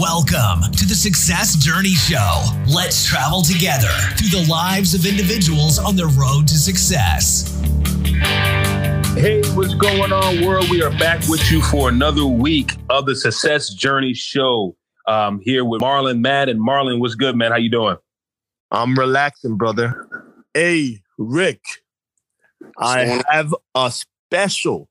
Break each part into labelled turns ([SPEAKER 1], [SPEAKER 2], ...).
[SPEAKER 1] Welcome to the Success Journey Show. Let's travel together through the lives of individuals on the road to success.
[SPEAKER 2] Hey, what's going on, world? We are back with you for another week of the Success Journey Show. Um, here with Marlon Matt and Marlon, what's good, man? How you doing?
[SPEAKER 3] I'm relaxing, brother. Hey, Rick, I have a special,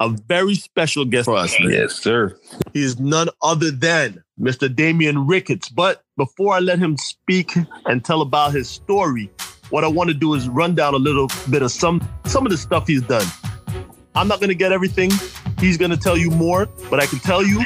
[SPEAKER 3] a very special guest for us. Man.
[SPEAKER 2] Yes, sir.
[SPEAKER 3] He is none other than Mr. Damion Ricketts. But before I let him speak and tell about his story, what I want to do is run down a little bit of some some of the stuff he's done. I'm not going to get everything. He's going to tell you more, but I can tell you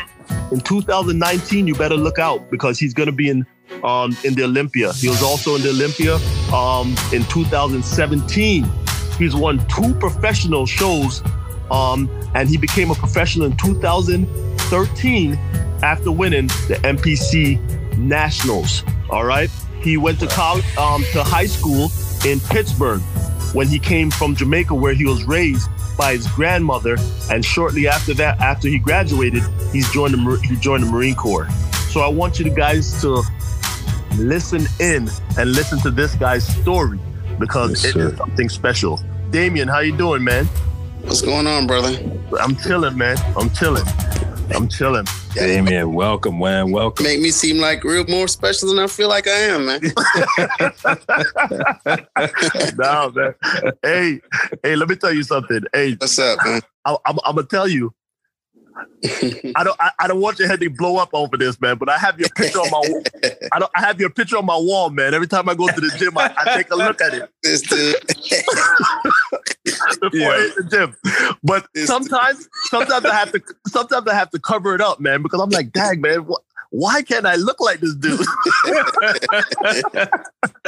[SPEAKER 3] in 2019 you better look out because he's going to be in um, in the Olympia. He was also in the Olympia um, in 2017. He's won two professional shows, um, and he became a professional in 2013 after winning the NPC Nationals. All right, he went to college, um, to high school in Pittsburgh when he came from Jamaica, where he was raised by his grandmother. And shortly after that, after he graduated, he's joined the he joined the Marine Corps. So I want you guys to listen in and listen to this guy's story because
[SPEAKER 2] Yes,
[SPEAKER 3] it is something special. Damion, how you doing, man?
[SPEAKER 4] What's going on, brother?
[SPEAKER 3] I'm chilling, man. I'm chilling. I'm chilling.
[SPEAKER 2] Damion, welcome, man. Welcome.
[SPEAKER 4] Make me seem like real more special than I feel like I am, man.
[SPEAKER 3] no, man. Hey, hey, let me tell you something. Hey,
[SPEAKER 4] What's up, man?
[SPEAKER 3] I, I'm, I'm gonna tell you. I don't. I, I don't want your head to blow up over this, man. But I have your picture on my. I don't. I have your picture on my wall, man. Every time I go to the gym, I, I take a look at it
[SPEAKER 4] This dude.
[SPEAKER 3] before I hit the gym. But
[SPEAKER 4] This-
[SPEAKER 3] sometimes, sometimes I have to. Sometimes I have to cover it up, man, because I'm like, dang, man. Wh- why can't I look like this dude?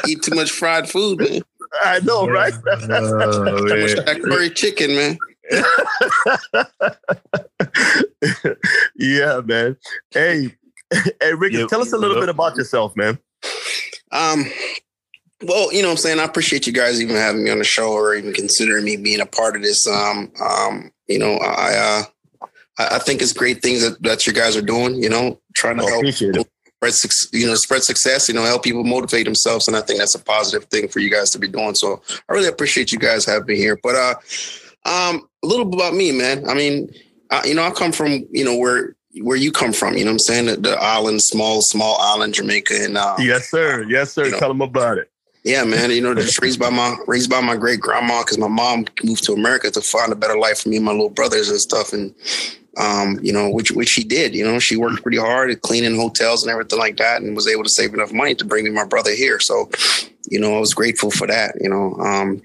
[SPEAKER 4] Eat too much fried food, man.
[SPEAKER 3] I know, right?
[SPEAKER 2] Oh,
[SPEAKER 4] Too much that curry chicken, man.
[SPEAKER 3] yeah, man. Hey, hey, Ricky,
[SPEAKER 2] Yeah,
[SPEAKER 3] tell us a little
[SPEAKER 2] yep.
[SPEAKER 3] bit about yourself, man.
[SPEAKER 4] Um, well, you know what I'm saying? I appreciate you guys even having me on the show or even considering me being a part of this. Um, um, you know, I uh I I think it's great things that, that you guys are doing, you know, trying to
[SPEAKER 3] I
[SPEAKER 4] help spread you know spread success you know help people motivate themselves and i think that's a positive thing for you guys to be doing so i really appreciate you guys having me here but uh um a little bit about me man i mean uh, you know i come from you know where where you come from you know what i'm saying the, the island small small island jamaica and uh
[SPEAKER 3] Yes, sir. Yes, sir.
[SPEAKER 4] You know.
[SPEAKER 3] Tell them about it.
[SPEAKER 4] Yeah man you know just raised by my raised by my great grandma because my mom moved to america to find a better life for me and my little brothers and stuff and um, you know, which which she did. You know, she worked pretty hard at cleaning hotels and everything like that, and was able to save enough money to bring me my brother here. So, you know, I was grateful for that. You know, um,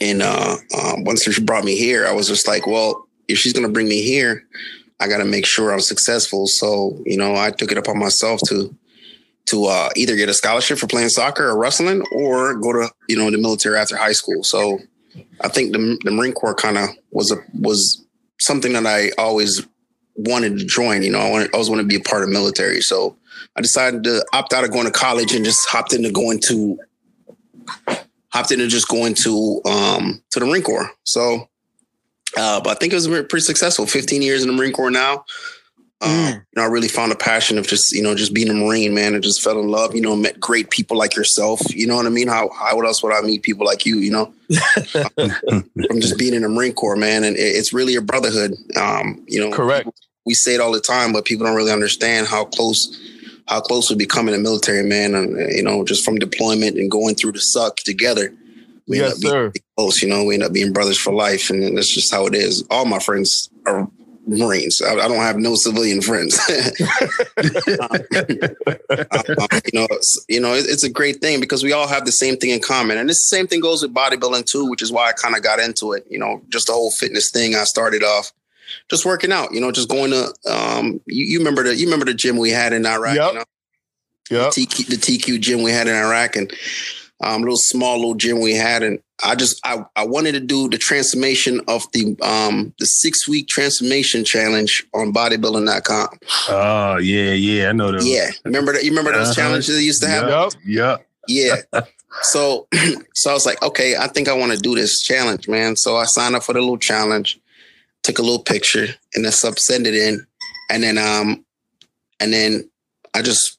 [SPEAKER 4] and uh, um, once she brought me here, I was just like, well, if she's gonna bring me here, I got to make sure I'm successful. So, you know, I took it upon myself to to uh, either get a scholarship for playing soccer or wrestling, or go to you know the military after high school. So, I think the the Marine Corps kind of was a was something that I always wanted to join. You know, I, wanted, I always wanted to be a part of military. So I decided to opt out of going to college and just hopped into going to hopped into just going to um to the Marine Corps. So uh but I think it was pretty successful. 15 years in the Marine Corps now. Um,
[SPEAKER 3] Mm.
[SPEAKER 4] you know, I really found a passion of just, you know, just being a Marine, man, and just fell in love, you know, met great people like yourself. You know what I mean? How how else would I meet people like you, you know? from just being in the Marine Corps, man. And it, it's really a brotherhood. Um, you know,
[SPEAKER 3] Correct.
[SPEAKER 4] we say it all the time, but people don't really understand how close how close we become in the military, man. And you know, just from deployment and going through the suck together. We end
[SPEAKER 3] Yes,
[SPEAKER 4] up being
[SPEAKER 3] sir.
[SPEAKER 4] close, you know, we end up being brothers for life. And that's just how it is. All my friends are Marines. I, I don't have no civilian friends. Um, you know, it's, you know, it- it's a great thing because we all have the same thing in common, and this same thing goes with bodybuilding too, which is why I kind of got into it. You know, just the whole fitness thing. I started off just working out. You know, just going to. Um, you, you remember the you remember the gym we had in Iraq?
[SPEAKER 3] Yep.
[SPEAKER 4] You know,
[SPEAKER 3] Yep.
[SPEAKER 4] the, TQ, the TQ gym we had in Iraq, and um, little small little gym we had, and I just I, I wanted to do the transformation of the um the six week transformation challenge on bodybuilding.com.
[SPEAKER 2] Oh yeah, yeah. I know that.
[SPEAKER 4] Yeah, remember that? You remember those
[SPEAKER 2] Uh-huh.
[SPEAKER 4] challenges they used to have?
[SPEAKER 3] Yep.
[SPEAKER 2] Yeah.
[SPEAKER 4] Yeah. So, so I was like, okay, I think I want to do this challenge, man. So I signed up for the little challenge, took a little picture, and then sub send it in, and then um, and then I just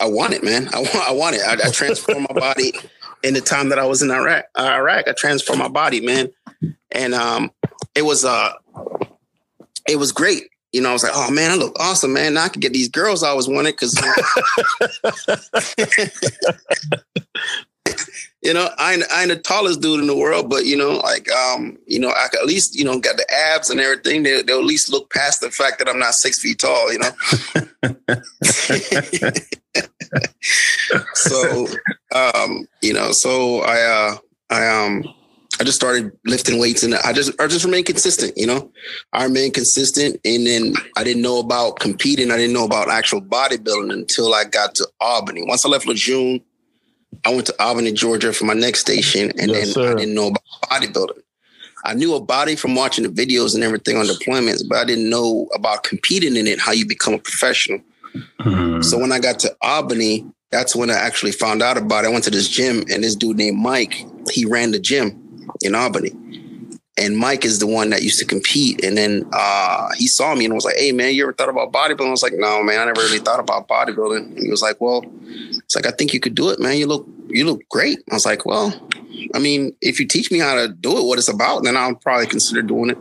[SPEAKER 4] I want it, man. I want I want it. I, I transformed my body in the time that I was in Iraq. Uh, Iraq, I transformed my body, man, and um, it was uh, it was great. You know, I was like, oh man, I look awesome, man. Now I could get these girls I always wanted because you know, I ain't, I ain't the tallest dude in the world, but you know, like, um, you know, I could at least, you know, got the abs and everything. They, will at least look past the fact that I'm not six feet tall, you know. so, um, you know, so I, uh, I, um, I just started lifting weights and I just, I just remained consistent, you know, I remained consistent. And then I didn't know about competing. I didn't know about actual bodybuilding until I got to Albany. Once I left Lejeune, I went to Albany, Georgia for my next station, and yes, then sir. I didn't know about bodybuilding. I knew a body from watching the videos and everything on deployments, but I didn't know about competing in it, how you become a professional. Mm-hmm. So when I got to Albany, that's when I actually found out about it. I went to this gym, and this dude named Mike, he ran the gym in Albany. And Mike is the one that used to compete. And then uh, he saw me and was like, hey, man, you ever thought about bodybuilding? I was like, no, man, I never really thought about bodybuilding. And he was like, well, it's like, I think you could do it, man. You look, you look great. I was like, well, I mean, if you teach me how to do it, what it's about, then I'll probably consider doing it.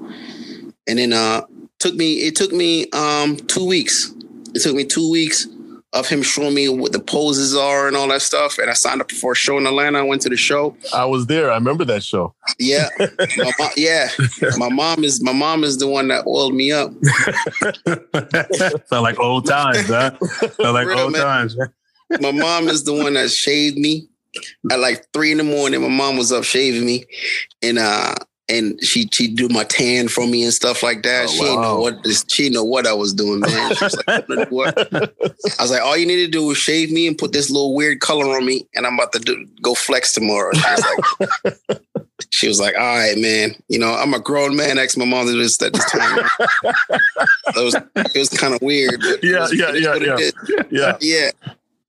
[SPEAKER 4] And then uh took me, it took me um two weeks. It took me two weeks of him showing me what the poses are and all that stuff. And I signed up for a show in Atlanta. I went to the show.
[SPEAKER 3] I was there. I remember that show.
[SPEAKER 4] Yeah, my mom, yeah. My mom is my mom is the one that oiled me up.
[SPEAKER 2] Sound like old times, huh? Sound like Real, old man. times.
[SPEAKER 4] my mom is the one that shaved me at like three in the morning. My mom was up shaving me, and uh, and she she do my tan for me and stuff like that. Oh, she wow. know what she know what I was doing, man. She was like, what? I was like, all you need to do is shave me and put this little weird color on me, and I'm about to do, go flex tomorrow. She was like, she was like, all right, man. You know, I'm a grown man. Asked my mom to this at this time. it was it was kind of weird.
[SPEAKER 3] Yeah, was, yeah, yeah, yeah,
[SPEAKER 4] yeah, yeah.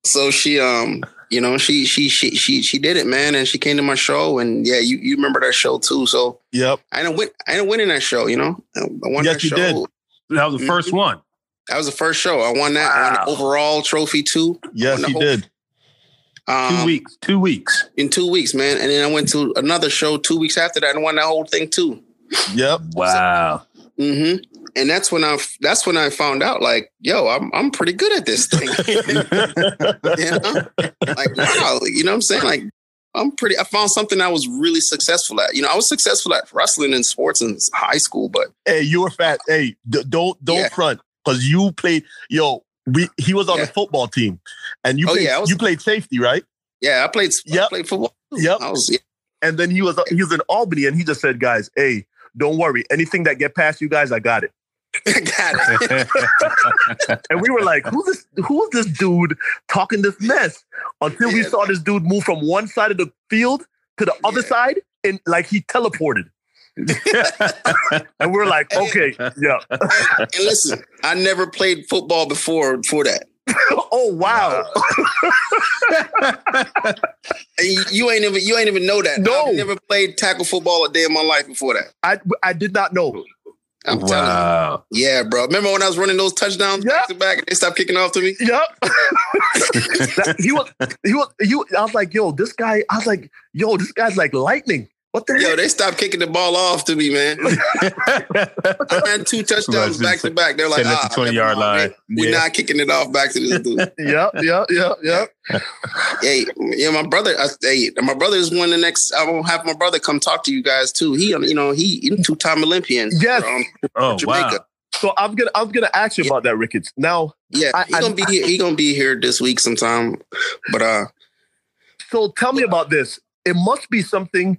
[SPEAKER 4] So she um you know, she she she she she did it, man, and she came to my show, and yeah, you you remember that show too. So
[SPEAKER 3] yep,
[SPEAKER 4] I didn't win. I didn't win in that show. You know, I won
[SPEAKER 3] yes,
[SPEAKER 4] that
[SPEAKER 3] you
[SPEAKER 4] show.
[SPEAKER 3] did.
[SPEAKER 2] That was the 1st mm-hmm. one.
[SPEAKER 4] That was the first show. I won that. Wow. I won the overall trophy too.
[SPEAKER 3] Yes, you whole, did.
[SPEAKER 2] Um, two weeks. Two weeks.
[SPEAKER 4] In two weeks, man. And then I went to another show two weeks after that and won that whole thing too.
[SPEAKER 3] Yep.
[SPEAKER 2] Wow.
[SPEAKER 4] So, mm-hmm and that's when I that's when I found out like, yo, I'm I'm pretty good at this thing. you know? Like wow, you know what I'm saying? Like I'm pretty I found something I was really successful at. You know, I was successful at wrestling and sports in high school, but
[SPEAKER 3] hey, you were fat. Hey, d- don't don't yeah. front cuz you played yo, we he was on yeah. the football team and you oh, played, yeah, was, you played safety, right?
[SPEAKER 4] Yeah, I played yep. I played football.
[SPEAKER 3] Yep.
[SPEAKER 4] Was, yeah.
[SPEAKER 3] And then he was he was in Albany and he just said, "Guys, hey, don't worry. Anything that get past you guys, I got it."
[SPEAKER 4] Got it.
[SPEAKER 3] and we were like, who's this who's this dude talking this mess? Until we saw this dude move from one side of the field to the other yeah. side and like he teleported. and we're like, okay, yeah.
[SPEAKER 4] and listen, I never played football before for that.
[SPEAKER 3] oh wow!
[SPEAKER 4] you ain't even you ain't even know that.
[SPEAKER 3] No,
[SPEAKER 4] I've never played tackle football a day in my life before that.
[SPEAKER 3] I I did not know.
[SPEAKER 4] I'm wow. You, yeah, bro. Remember when I was running those touchdowns yep. back to back and they stopped kicking off to me?
[SPEAKER 3] Yep. he was he was you I was like, yo, this guy, I was like, yo, this guy's like lightning. What the
[SPEAKER 4] Yo, they stopped kicking the ball off to me, man. I ran two touchdowns back to back. They're like, ah,
[SPEAKER 2] the 20 yard line.
[SPEAKER 4] We're yeah. not kicking it off back to this dude.
[SPEAKER 3] yep, yep, yep, yep.
[SPEAKER 4] hey, yeah, my brother, I, hey, my brother is one the next. I will have my brother come talk to you guys too. He, you know, he two time Olympian.
[SPEAKER 3] Yes. From, oh, Jamaica. Wow. So I'm gonna I'm gonna ask you yeah. about that, Ricketts. Now,
[SPEAKER 4] yeah, he's gonna be here. He gonna be here this week sometime. But uh,
[SPEAKER 3] so tell me about this. It must be something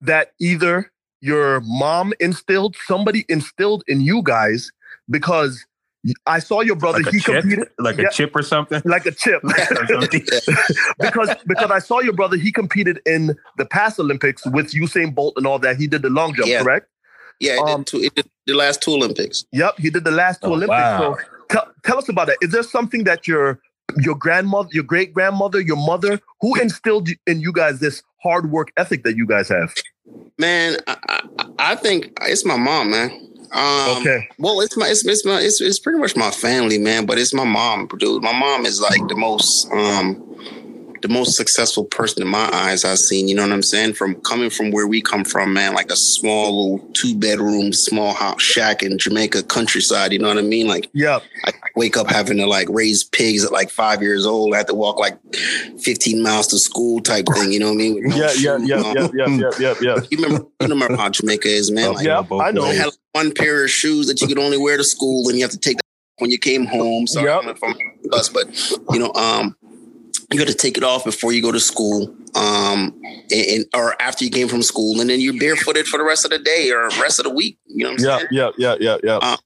[SPEAKER 3] that either your mom instilled, somebody instilled in you guys, because I saw your brother.
[SPEAKER 2] Like
[SPEAKER 3] he
[SPEAKER 2] chip?
[SPEAKER 3] competed
[SPEAKER 2] like yeah, a chip or something.
[SPEAKER 3] Like a chip, because because I saw your brother. He competed in the past Olympics with Usain Bolt and all that. He did the long jump,
[SPEAKER 4] yeah.
[SPEAKER 3] correct?
[SPEAKER 4] Yeah, he, um, did two, he did the last two Olympics.
[SPEAKER 3] Yep, he did the last two oh, Olympics. Wow. So tell, tell us about that. Is there something that your your grandmother, your great grandmother, your mother, who instilled in you guys this hard work ethic that you guys have?
[SPEAKER 4] Man, I, I, think it's my mom, man. Um,
[SPEAKER 3] Okay.
[SPEAKER 4] Well, it's my it's, it's my it's, it's pretty much my family, man. But it's my mom, dude. My mom is like the most um the most successful person in my eyes I've seen. You know what I'm saying? From coming from where we come from, man, like a small little two bedroom, small house shack in Jamaica countryside. You know what I mean? Like
[SPEAKER 3] Yep.
[SPEAKER 4] I wake up having to like raise pigs at like five years old. I had to walk like 15 miles to school type thing. You know what I mean? No
[SPEAKER 3] Yeah, yeah, yeah, yeah, yeah, yeah, yeah, yeah.
[SPEAKER 4] You remember, you remember how Jamaica is, man. Like,
[SPEAKER 3] Yeah, I know.
[SPEAKER 4] I had one pair of shoes that you could only wear to school, and you have to take that when you came home. So
[SPEAKER 3] Yep.
[SPEAKER 4] I don't know if I'm bus, but you know, um, you got to take it off before you go to school, um, and, or after you came from school, and then you're barefooted for the rest of the day or rest of the week. You know what I'm
[SPEAKER 3] Yeah,
[SPEAKER 4] saying?
[SPEAKER 3] yeah, yeah, yeah, yeah.
[SPEAKER 4] Uh,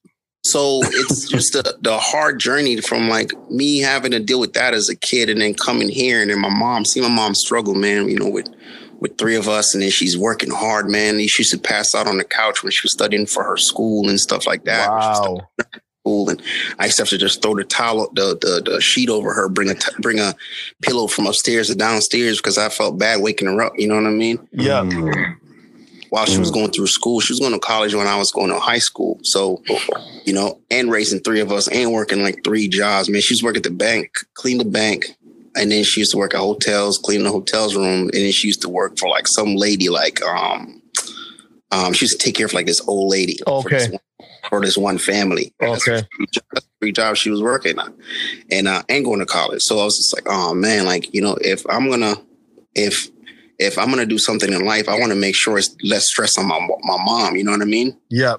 [SPEAKER 4] So it's just the, the hard journey from like me having to deal with that as a kid and then coming here and then my mom, see my mom struggle, man, you know, with with three of us and then she's working hard, man. She used to pass out on the couch when she was studying for her school and stuff like that. When she was
[SPEAKER 3] Wow.
[SPEAKER 4] School and I used to have to just throw the towel, the the, the sheet over her, bring a t- bring a pillow from upstairs to downstairs because I felt bad waking her up. You know what I mean?
[SPEAKER 3] Yeah.
[SPEAKER 4] While she was going through school, she was going to college when I was going to high school. So, you know, and raising three of us and working like three jobs. Man, she was working at the bank, clean the bank, and then she used to work at hotels, clean the hotels room, and then she used to work for like some lady, like um, um, she used to take care of like this old lady. For this
[SPEAKER 3] Okay.
[SPEAKER 4] For this one family.
[SPEAKER 3] Okay.
[SPEAKER 4] three jobs she was working on. And uh and going to college. So i was just like oh man like you know if i'm gonna if if i'm gonna do something in life i want to make sure it's less stress on my my mom you know what i mean?
[SPEAKER 3] Yeah.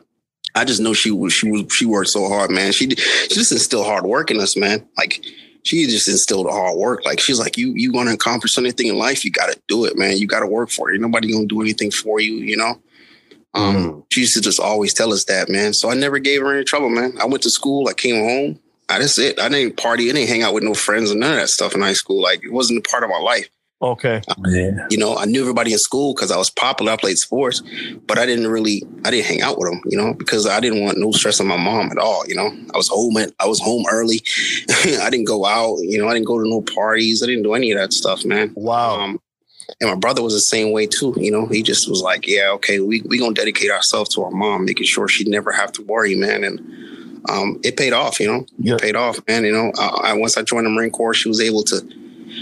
[SPEAKER 4] i just know she was she was she worked so hard man. She she just instilled hard work in us man. Like she just instilled hard work. Like she's like you you want to accomplish anything in life you got to do it man. You got to work for it. Nobody gonna do anything for you you know um, she used to just always tell us that, man. So I never gave her any trouble, man. I went to school, I came home. I, that's it. I didn't party, I didn't hang out with no friends and none of that stuff in high school. Like it wasn't a part of my life.
[SPEAKER 3] Okay.
[SPEAKER 2] Yeah.
[SPEAKER 4] You know, I knew everybody in school because I was popular. I played sports, but I didn't really, I didn't hang out with them, you know, because I didn't want no stress on my mom at all. You know, I was home at, I was home early. I didn't go out, you know, I didn't go to no parties. I didn't do any of that stuff, man.
[SPEAKER 3] Wow.
[SPEAKER 4] Um, and my brother was the same way too. You know, he just was like, "Yeah, okay, we we gonna dedicate ourselves to our mom, making sure she'd never have to worry, man." And um, it paid off. You know,
[SPEAKER 3] Yeah.
[SPEAKER 4] it paid off, man. You know, I, I once I joined the Marine Corps, she was able to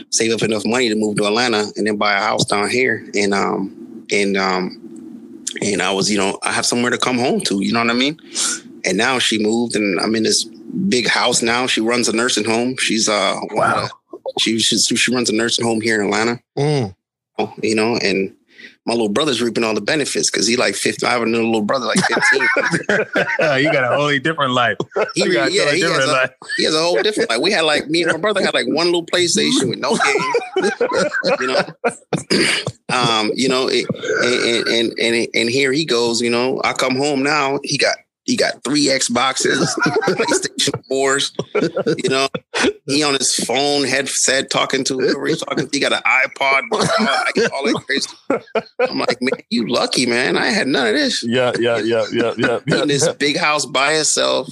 [SPEAKER 4] save up enough money to move to Atlanta and then buy a house down here. And um and um and I was, you know, I have somewhere to come home to. You know what I mean? And now she moved, and I'm in this big house now. She runs a nursing home. She's uh wow. she, she she runs a nursing home here in Atlanta
[SPEAKER 3] Mm.
[SPEAKER 4] You know, and my little brother's reaping all the benefits because he like 50. I have a little brother like 15.
[SPEAKER 2] you got a wholly different life.
[SPEAKER 4] he,
[SPEAKER 2] You got a
[SPEAKER 4] yeah,
[SPEAKER 2] totally
[SPEAKER 4] he has,
[SPEAKER 2] different
[SPEAKER 4] a, he has a whole different life. we had like me and my brother had like one little PlayStation with no game. you know. um, you know, it, and, and and and here he goes, you know. I come home now, he got he got three Xboxes, PlayStation 4s, you know. He on his phone, headset, talking to whoever he's talking to. He got an iPod, like, all that crazy. I'm like, man, you lucky, man. I had none of this.
[SPEAKER 3] Yeah, yeah, yeah, yeah, yeah. yeah.
[SPEAKER 4] In this big house by himself,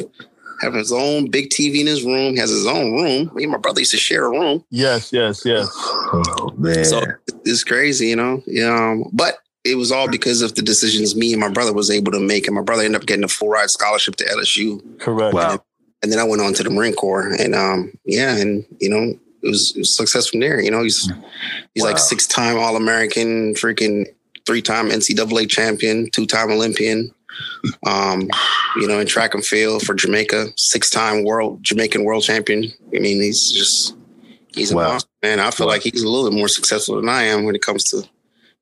[SPEAKER 4] having his own big TV in his room, has his own room. Me and my brother used to share a room.
[SPEAKER 3] Yes, yes, yes.
[SPEAKER 2] Oh man.
[SPEAKER 4] So it's crazy, you know. Yeah, um, but it was all because of the decisions me and my brother was able to make. And my brother ended up getting a full ride scholarship to LSU.
[SPEAKER 3] Correct.
[SPEAKER 2] wow.
[SPEAKER 4] And then I went on to the Marine Corps. And um, yeah, and you know, it was, it was success from there. You know, he's he's
[SPEAKER 2] Wow.
[SPEAKER 4] like six time All American, freaking three time NCAA champion, two time Olympian. Um, you know, in track and field for Jamaica, six time world Jamaican world champion. I mean, he's just he's a monster, man. I feel like he's a little bit more successful than I am when it comes to.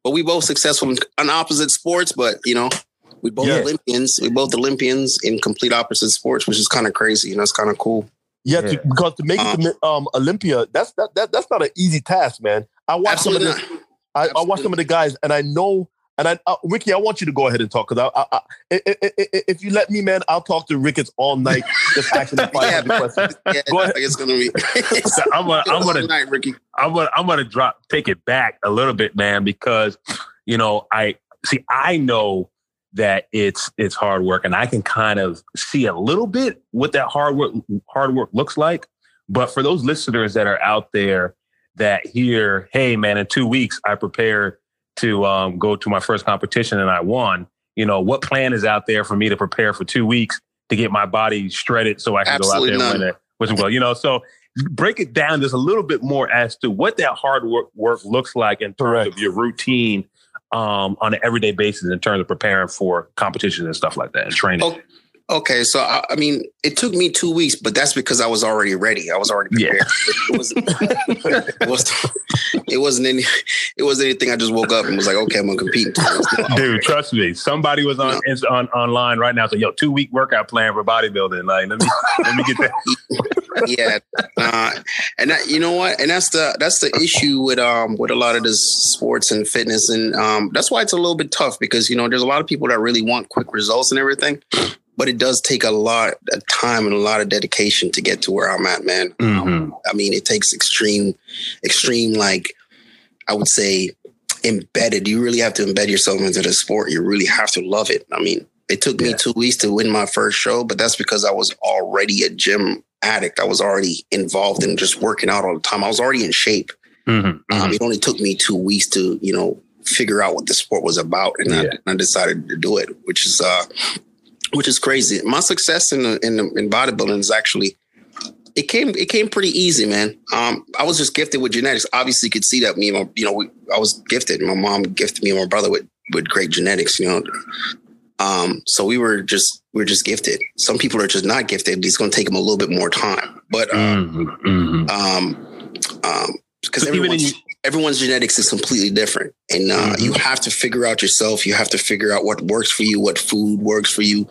[SPEAKER 4] But we both successful in, on opposite sports, but you know, we both
[SPEAKER 3] Yeah.
[SPEAKER 4] Olympians. We both Olympians in complete opposite sports, which is kind of crazy. You know, it's kind of cool.
[SPEAKER 3] Yeah,
[SPEAKER 2] Yeah.
[SPEAKER 3] To, because to make it to um Olympia, that's that, that that's not an easy task, man. I watch some of the. I, I watch some of the guys, and I know. And I, uh, Ricky, I want you to go ahead and talk because I, I, I, i- i- i- if you let me, man, I'll talk to Ricketts all night, just asking him
[SPEAKER 4] Yeah,
[SPEAKER 3] 500 questions.
[SPEAKER 4] Yeah,
[SPEAKER 3] Go ahead.
[SPEAKER 4] like it's gonna be.
[SPEAKER 2] So I'm gonna, I'm gonna
[SPEAKER 4] night, Ricky.
[SPEAKER 2] I'm gonna I'm gonna drop take it back a little bit, man, because you know I see I know that it's it's hard work, and I can kind of see a little bit what that hard work hard work looks like. But for those listeners that are out there that hear, hey man, in two weeks I prepared to um, go to my first competition and I won. you know, what plan is out there for me to prepare for two weeks to get my body shredded so I can
[SPEAKER 4] Absolutely
[SPEAKER 2] go out there
[SPEAKER 4] none.
[SPEAKER 2] and win it with some glow. You know, so break it down just a little bit more as to what that hard work, work looks like in terms
[SPEAKER 3] Correct.
[SPEAKER 2] of your routine um, on an everyday basis in terms of preparing for competitions and stuff like that and training.
[SPEAKER 4] Okay, so I, I mean, it took me two weeks, but that's because I was already ready. I was already
[SPEAKER 2] Yeah.
[SPEAKER 4] prepared. It, wasn't, it, was, it wasn't any. It wasn't anything. I just woke up and was like, okay, I'm gonna compete. in two weeks. No, I was
[SPEAKER 2] Dude, trust me. Somebody was on, is on online right now. So, yo, two week workout plan for bodybuilding. Like, let me let me get that.
[SPEAKER 4] yeah, uh, and that, you know what? And that's the that's the issue with um with a lot of this sports and fitness, and um that's why it's a little bit tough because you know there's a lot of people that really want quick results and everything, but it does take a lot of time and a lot of dedication to get to where I'm at, man.
[SPEAKER 2] Mhm.
[SPEAKER 4] I mean, it takes extreme, extreme like I would say embedded. You really have to embed yourself into the sport. You really have to love it. I mean, it took me two weeks to win my first show, but that's because I was already a gym addict. I was already involved in just working out all the time. I was already in shape.
[SPEAKER 2] Mhm.
[SPEAKER 4] Um, it only took me two weeks to, you know, figure out what the sport was about, and I,
[SPEAKER 2] Yeah.
[SPEAKER 4] and I decided to do it, which is uh, which is crazy. My success in the, in the, in bodybuilding is actually it came it came pretty easy, man. Um, I was just gifted with genetics. Obviously, you could see that me, and my, you know, we, I was gifted. My mom gifted me and my brother with with great genetics, you know. Um, so we were just we are just gifted. Some people are just not gifted. It's going to take them a little bit more time, but uh,
[SPEAKER 2] Mhm. Mhm.
[SPEAKER 4] um, um, because
[SPEAKER 2] So even in
[SPEAKER 4] everyone's, genetics is completely different, and uh,
[SPEAKER 2] Mhm.
[SPEAKER 4] you have to figure out yourself. You have to figure out what works for you, what food works for you,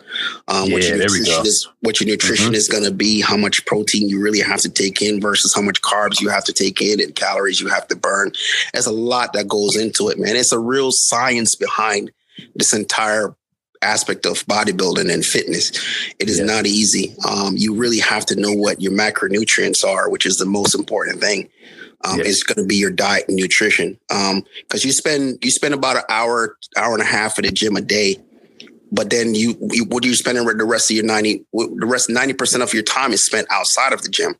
[SPEAKER 4] um, what your nutrition is, what your nutrition is going to be, how much protein you really have to take in versus how much carbs you have to take in, and calories you have to burn. There's a lot that goes into it, man. It's a real science behind this entire aspect of bodybuilding and fitness. It is
[SPEAKER 2] Yeah.
[SPEAKER 4] not easy. Um, you really have to know what your macronutrients are, which is the most important thing. Um. It's going to be your diet and nutrition. Because you spend you spend about an hour, hour and a half at the gym a day, but then you, you what do you spend the rest of your ninety? The rest ninety percent of your time is spent outside of the gym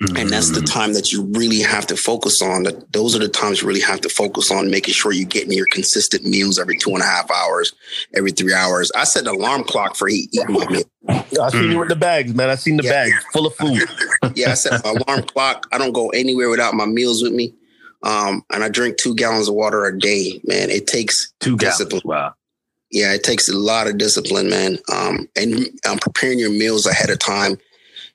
[SPEAKER 4] and that's the time that you really have to focus on. That those are the times you really have to focus on making sure you're getting your consistent meals every two and a half hours, every three hours. I set an alarm clock for eating my meal.
[SPEAKER 3] I seen you with the bags, man. I seen the
[SPEAKER 4] Yeah.
[SPEAKER 3] bags full of food.
[SPEAKER 4] Yeah, I set my alarm clock. I don't go anywhere without my meals with me. Um, and I drink two gallons of water a day. Man, it takes
[SPEAKER 2] Two gallons. Wow.
[SPEAKER 4] yeah, it takes a lot of discipline, man. Um, and um, preparing your meals ahead of time.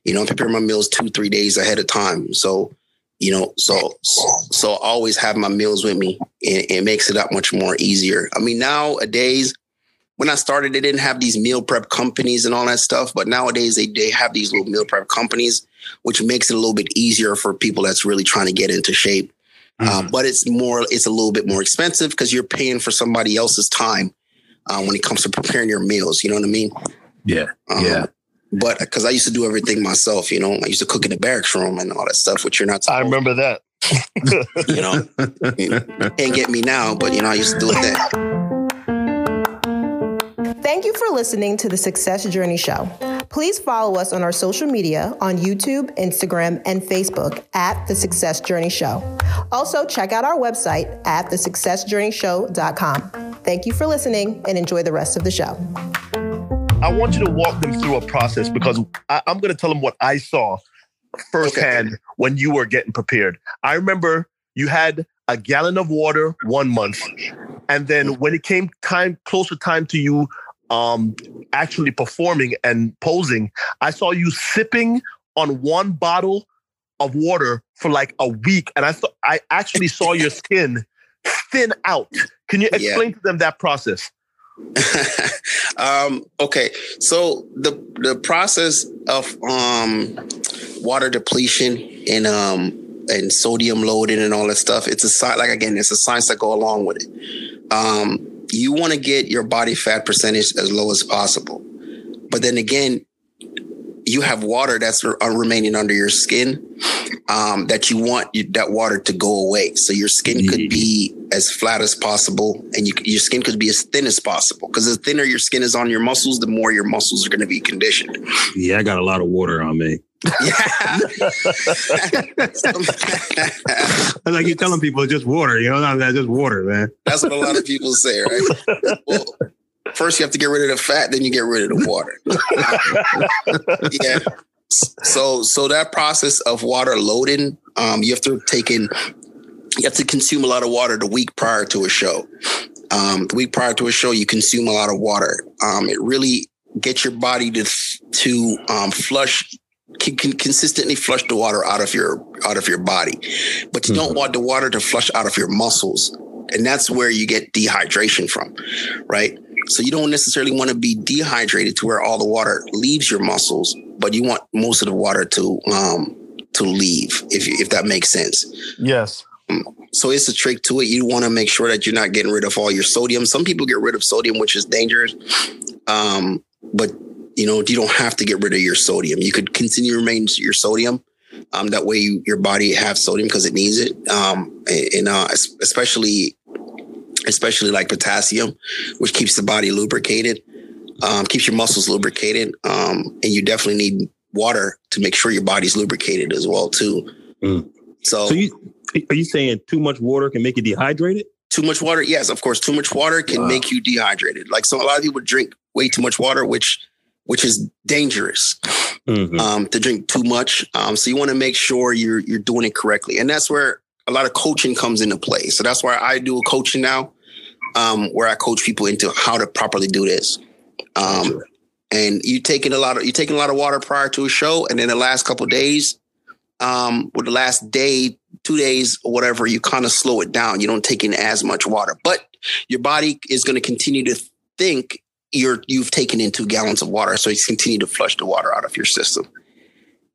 [SPEAKER 4] You know, I prepare my meals two, three days ahead of time. So, you know, so so I always have my meals with me. and it makes it that much more easier. I mean, nowadays, when I started, they didn't have these meal prep companies and all that stuff. But nowadays, they they have these little meal prep companies, which makes it a little bit easier for people that's really trying to get into shape. Uh, but it's more, it's a little bit more expensive because you're paying for somebody else's time uh, when it comes to preparing your meals. You know what I mean?
[SPEAKER 2] Yeah.
[SPEAKER 4] Um,
[SPEAKER 2] Yeah.
[SPEAKER 4] But because I used to do everything myself, you know, I used to cook in the barracks room and all that stuff, which you're not.
[SPEAKER 3] I
[SPEAKER 4] supposed
[SPEAKER 3] remember that.
[SPEAKER 4] to, You know, can't get me now, but you know, I used to do it then.
[SPEAKER 5] Thank you for listening to the Success Journey Show. Please follow us on our social media on YouTube, Instagram, and Facebook at The Success Journey Show. Also, check out our website at thesuccessjourneyshow.com. Thank you for listening and enjoy the rest of the show.
[SPEAKER 3] I want you to walk them through a process because I, I'm going to tell them what I saw firsthand when you were getting prepared. I remember you had a gallon of water one month, and then when it came time closer time to you um, actually performing and posing, I saw you sipping on one bottle of water for like a week, and I thought I actually saw your skin thin out. Can you
[SPEAKER 4] Yeah.
[SPEAKER 3] explain to them that process?
[SPEAKER 4] um, okay, so the the process of um, water depletion and um, and sodium loading and all that stuff, it's a sci- like again, it's a science that go along with it. Um, you want to get your body fat percentage as low as possible, but then again, you have water that's uh, remaining under your skin um, that you want you, that water to go away. So your skin could be as flat as possible, and you, your skin could be as thin as possible. Because the thinner your skin is on your muscles, the more your muscles are going to be conditioned.
[SPEAKER 2] Yeah, I got a lot of water on me.
[SPEAKER 4] Yeah.
[SPEAKER 2] like you're telling people it's just water, you know, not that just water, man.
[SPEAKER 4] That's what a lot of people say, right? Well, first you have to get rid of the fat, then you get rid of the water. yeah. So so that process of water loading, um, you have to take in you have to consume a lot of water the week prior to a show. Um, the week prior to a show, you consume a lot of water. Um, it really gets your body to to um, flush can, can, consistently flush the water out of your out of your body, but you mm-hmm. don't want the water to flush out of your muscles, and that's where you get dehydration from, right? So you don't necessarily want to be dehydrated to where all the water leaves your muscles, but you want most of the water to um, to leave, if if that makes sense.
[SPEAKER 3] Yes.
[SPEAKER 4] Um, so it's a trick to it. You want to make sure that you're not getting rid of all your sodium. Some people get rid of sodium, which is dangerous. Um, but you know, you don't have to get rid of your sodium. You could continue to remain your sodium. Um, that way, you, your body have sodium because it needs it. Um, and uh, especially, especially like potassium, which keeps the body lubricated, um, keeps your muscles lubricated. Um, and you definitely need water to make sure your body's lubricated as well too.
[SPEAKER 2] Mm. So, so you, are you saying too much water can make you dehydrated?
[SPEAKER 4] Too much water, yes, of course. Too much water can wow. make you dehydrated. Like so, a lot of people drink way too much water, which which is dangerous mm-hmm. um, to drink too much. Um, so you want to make sure you're you're doing it correctly, and that's where a lot of coaching comes into play. So that's why I do a coaching now, um, where I coach people into how to properly do this. Um, and you taking a lot of you taking a lot of water prior to a show, and then the last couple days, um, or the last day, two days, or whatever, you kind of slow it down. You don't take in as much water, but your body is going to continue to think you're you've taken in two gallons of water, so you continue to flush the water out of your system.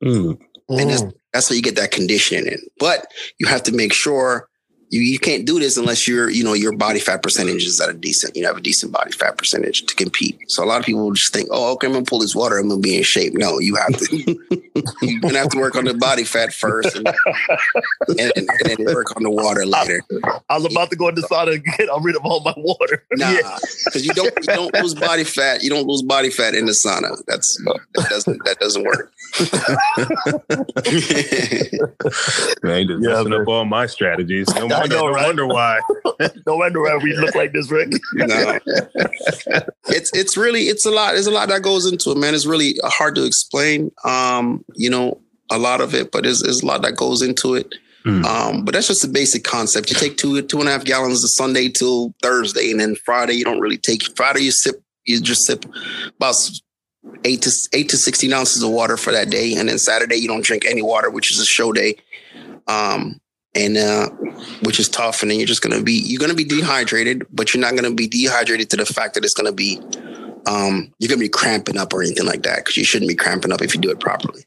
[SPEAKER 4] Mm. And that's, how you get that conditioning in. But you have to make sure you, you can't do this unless you're, you know, your body fat percentage is at a decent, you know, have a decent body fat percentage to compete. So a lot of people just think, oh, okay, I'm gonna pull this water, I'm gonna be in shape. No, you have to, you're gonna have to work on the body fat first and, and, and, then work on the water later.
[SPEAKER 3] I, I was about to go in the sauna and get rid of all my water.
[SPEAKER 4] Nah, because yeah. you don't, you don't lose body fat. You don't lose body fat in the sauna. That's, that doesn't, that doesn't work.
[SPEAKER 2] man, just yeah, messing man. up all my strategies. No wonder, know, right? no wonder why.
[SPEAKER 3] no wonder why we look like this, Rick. no.
[SPEAKER 4] It's it's really it's a lot. There's a lot that goes into it, man. It's really hard to explain. Um, you know, a lot of it, but there's, there's a lot that goes into it. Mm. Um, but that's just a basic concept. You take two two and a half gallons of Sunday till Thursday, and then Friday you don't really take. Friday you sip, you just sip about eight to eight to sixteen ounces of water for that day, and then Saturday you don't drink any water, which is a show day. Um, and uh, which is tough. And then you're just gonna be you're gonna be dehydrated, but you're not gonna be dehydrated to the fact that it's gonna be um, you're gonna be cramping up or anything like that because you shouldn't be cramping up if you do it properly.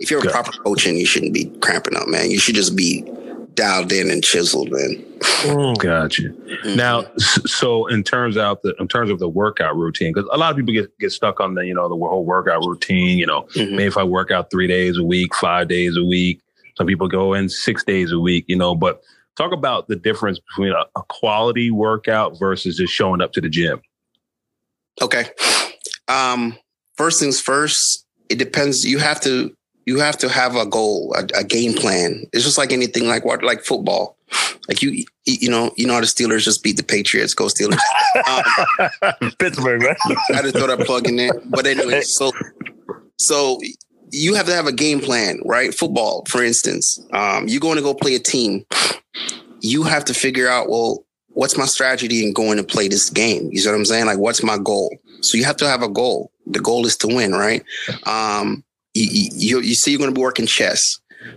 [SPEAKER 4] If you're a proper coaching, you shouldn't be cramping up, man. You should just be dialed in and chiseled, man.
[SPEAKER 2] Mm. Gotcha. Mm-hmm. Now, so in terms of the in terms of the workout routine, because a lot of people get get stuck on the you know the whole workout routine. You know, mm-hmm. maybe if I work out three days a week, five days a week, some people go in six days a week, you know, but talk about the difference between a, a quality workout versus just showing up to the gym.
[SPEAKER 4] Okay. Um, first things first, it depends. You have to you have to have a goal, a, a, game plan. It's just like anything, like what, like football. Like you, you know, you know how the Steelers just beat the Patriots. Go Steelers!
[SPEAKER 3] Um, Pittsburgh, right?
[SPEAKER 4] I to throw that plug in there. But anyway, so so you have to have a game plan, right? Football, for instance, um, you're going to go play a team. You have to figure out, well, what's my strategy in going to play this game? You see what I'm saying? Like, what's my goal? So you have to have a goal. The goal is to win, right? Um, you, you, you see, you're going to be working chess.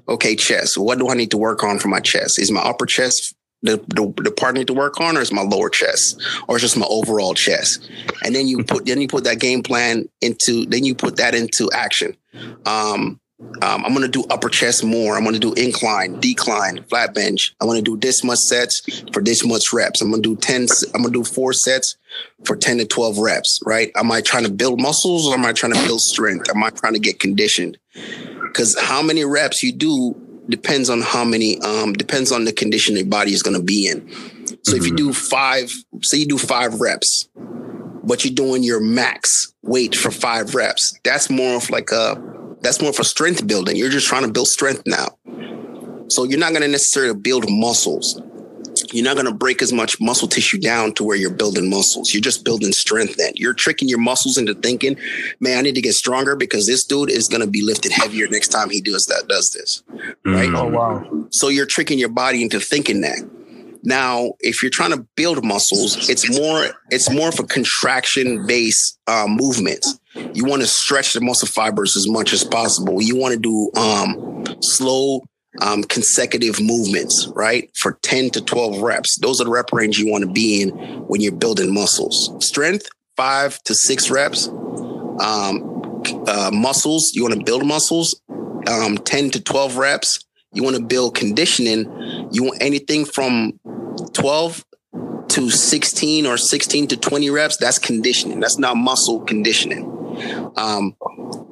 [SPEAKER 4] Okay, chess. What do I need to work on for my chess? Is my upper chest the, the, the part I need to work on, or is my lower chest, or is just my overall chest? And then you put then you put that game plan into then you put that into action. Um, um, I'm going to do upper chest more. I'm going to do incline, decline, flat bench. I want to do this much sets for this much reps. I'm going to do 10, I'm going to do four sets for 10 to 12 reps, right? Am I trying to build muscles or am I trying to build strength? Am I trying to get conditioned? Because how many reps you do depends on how many um depends on the condition your body is going to be in so mm-hmm. if you do five say you do five reps but you're doing your max weight for five reps that's more of like a that's more for strength building you're just trying to build strength now so you're not going to necessarily build muscles you're not going to break as much muscle tissue down to where you're building muscles. You're just building strength then. You're tricking your muscles into thinking, man, I need to get stronger because this dude is going to be lifted heavier next time he does that, does this. Right.
[SPEAKER 2] Mm.
[SPEAKER 3] Oh wow.
[SPEAKER 4] So you're tricking your body into thinking that. Now, if you're trying to build muscles, it's more it's more of a contraction based uh, movement. You want to stretch the muscle fibers as much as possible. You want to do um, slow um, consecutive movements, right? For 10 to 12 reps. Those are the rep range you want to be in when you're building muscles. Strength, five to six reps. Um, uh, muscles, you want to build muscles, um, 10 to 12 reps. You want to build conditioning. You want anything from 12 to 16 or 16 to 20 reps. That's conditioning. That's not muscle conditioning. Um,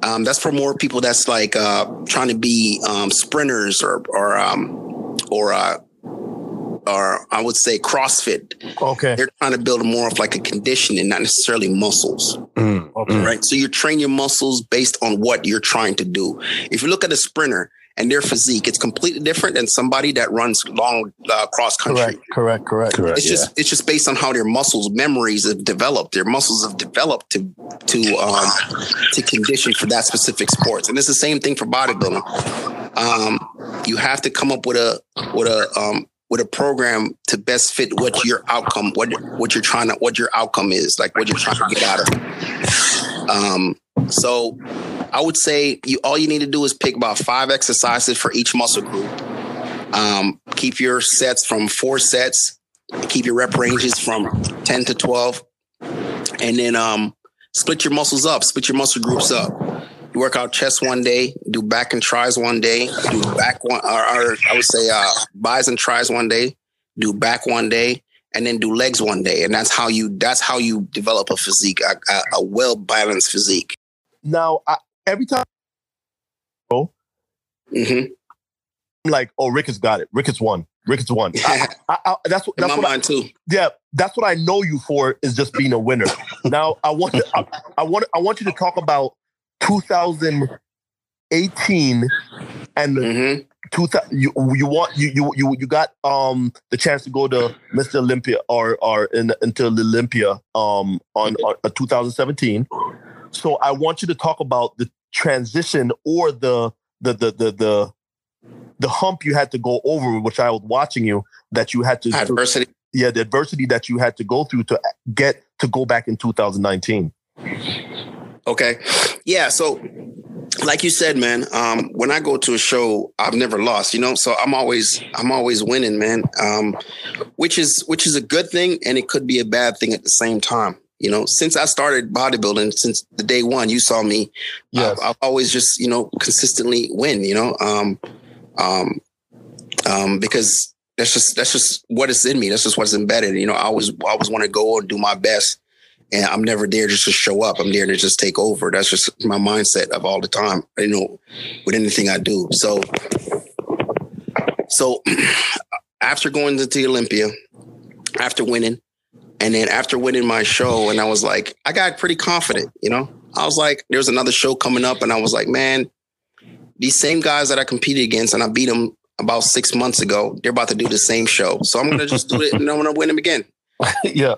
[SPEAKER 4] um, that's for more people that's like uh, trying to be um, sprinters or or um, or uh, or I would say CrossFit.
[SPEAKER 3] Okay.
[SPEAKER 4] They're trying to build more of like a conditioning, not necessarily muscles.
[SPEAKER 2] Mm.
[SPEAKER 3] Okay.
[SPEAKER 4] Right. So you train your muscles based on what you're trying to do. If you look at a sprinter and their physique, it's completely different than somebody that runs long uh, cross country.
[SPEAKER 3] Correct. Correct. Correct.
[SPEAKER 2] Correct.
[SPEAKER 4] It's
[SPEAKER 2] yeah.
[SPEAKER 4] just it's just based on how their muscles memories have developed. Their muscles have developed to to um, to condition for that specific sports, and it's the same thing for bodybuilding. Um, you have to come up with a with a um, with a program to best fit what your outcome what what you're trying to what your outcome is like what you're trying to get out of. Um, so I would say you all you need to do is pick about five exercises for each muscle group. Um, keep your sets from four sets. Keep your rep ranges from ten to twelve, and then um, split your muscles up. Split your muscle groups up. You work out chest one day, do back and tries one day, do back one, or, or I would say uh, buys and tries one day, do back one day, and then do legs one day. And that's how you that's how you develop a physique, a, a, a well balanced physique.
[SPEAKER 3] Now, I, every time, oh,
[SPEAKER 4] hmm
[SPEAKER 3] I'm like, oh, Ricketts got it. Ricketts won. Ricketts won. I, I, that's what.
[SPEAKER 4] In my
[SPEAKER 3] what. I,
[SPEAKER 4] mind too.
[SPEAKER 3] yeah, that's what I know you for is just being a winner. now, I want. To, I, want. I want you to talk about 2018 and
[SPEAKER 4] hmm
[SPEAKER 3] two thousand. You you want you you you you got um the chance to go to Mr. Olympia or or in, into Olympia um on, on uh, 2017. So I want you to talk about the transition or the the the the the the hump you had to go over, which I was watching you that you had to
[SPEAKER 4] Adversity.
[SPEAKER 3] yeah the adversity that you had to go through to get to go back in 2019.
[SPEAKER 4] Okay. Yeah. So, like you said, man, um, when I go to a show, I've never lost, you know, so I'm always, I'm always winning, man. Um, which is, which is a good thing. And it could be a bad thing at the same time. You know, since I started bodybuilding, since the day one, you saw me,
[SPEAKER 3] Yes.
[SPEAKER 4] I've, I've always just, you know, consistently win, you know, um, um, um, because that's just, that's just what is in me. That's just what's embedded. You know, I always, I always want to go and do my best and I'm never there just to show up. I'm there to just take over. That's just my mindset of all the time. You know, with anything I do. So, so after going to the Olympia, after winning, and then after winning my show, and I was like, I got pretty confident. You know, I was like, there's another show coming up, and I was like, man, these same guys that I competed against, and I beat them about six months ago. They're about to do the same show, so I'm gonna just do it, and I'm gonna win them again
[SPEAKER 3] yeah.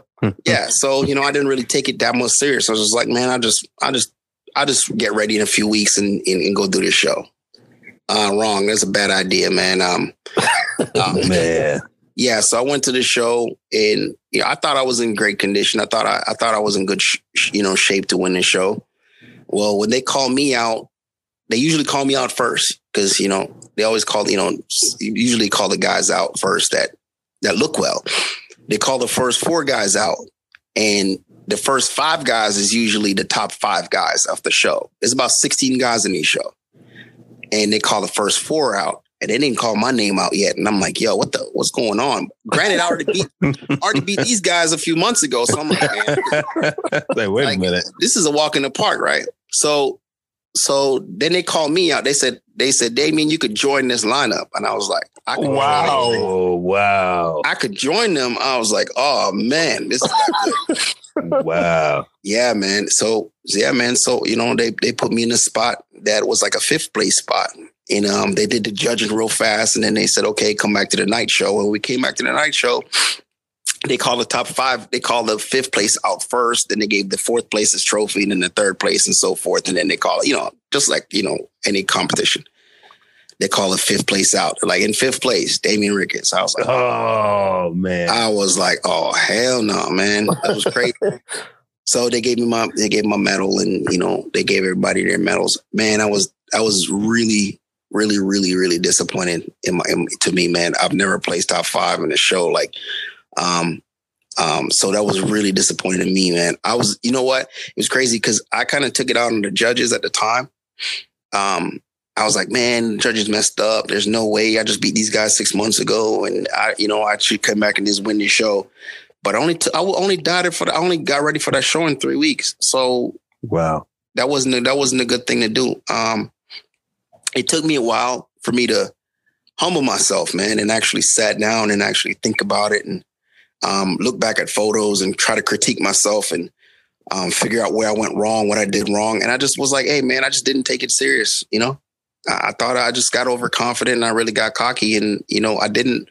[SPEAKER 4] yeah so you know i didn't really take it that much serious i was just like man i just i just i just get ready in a few weeks and and, and go do this show uh wrong that's a bad idea man um uh,
[SPEAKER 2] Man.
[SPEAKER 4] yeah so i went to the show and know, i thought i was in great condition. I thought i, I thought i was in good sh- you know shape to win the show. Well when they call me out they usually call me out first because you know they always call you know usually call the guys out first that that look well. They call the first four guys out and the first five guys is usually the top five guys of the show. There's about 16 guys in each show and they call the first four out and they didn't call my name out yet and i'm like yo what the what's going on granted i already beat already beat these guys a few months ago so i'm like man
[SPEAKER 2] like, wait
[SPEAKER 4] Like,
[SPEAKER 2] a minute.
[SPEAKER 4] this is a walk in the park, right? So, so then they called me out. They said, they said, Damion, you could join this lineup, and I was like, I could
[SPEAKER 3] Wow.
[SPEAKER 2] Wow.
[SPEAKER 4] I could join them. I was like, oh man, this is not good.
[SPEAKER 2] wow.
[SPEAKER 4] yeah, man. So yeah, man. So you know, they they put me in a spot that was like a fifth place spot, and um, they did the judging real fast, and then they said, "Okay, come back to the night show." And we came back to the night show. They called the top five. They called the fifth place out first. Then they gave the fourth place as trophy, and then the third place, and so forth. And then they call it, you know, just like you know any competition. They call it fifth place out. Like in fifth place, Damion Ricketts. I was like,
[SPEAKER 2] Oh man.
[SPEAKER 4] I was like, oh hell no, man, that was crazy. so they gave me my they gave my medal, and you know they gave everybody their medals. Man, I was I was really really really really disappointed in my in, to me, man. I've never placed top five in a show like. Um, um, so that was really disappointing to me, man. I was, you know what? It was crazy because I kind of took it out on the judges at the time. Um, I was like, man, the judges messed up. There's no way. I just beat these guys six months ago, and I, you know, I should come back and just win this show. But I only, t- I only died it for. The, I only got ready for that show in three weeks. So
[SPEAKER 2] Wow.
[SPEAKER 4] that wasn't a, that wasn't a good thing to do. Um, it took me a while for me to humble myself, man, and actually sat down and actually think about it and um, look back at photos and try to critique myself and um, figure out where I went wrong, what I did wrong. And I just was like, hey, man, I just didn't take it serious. You know, I, I thought I just got overconfident and I really got cocky, and you know, I didn't,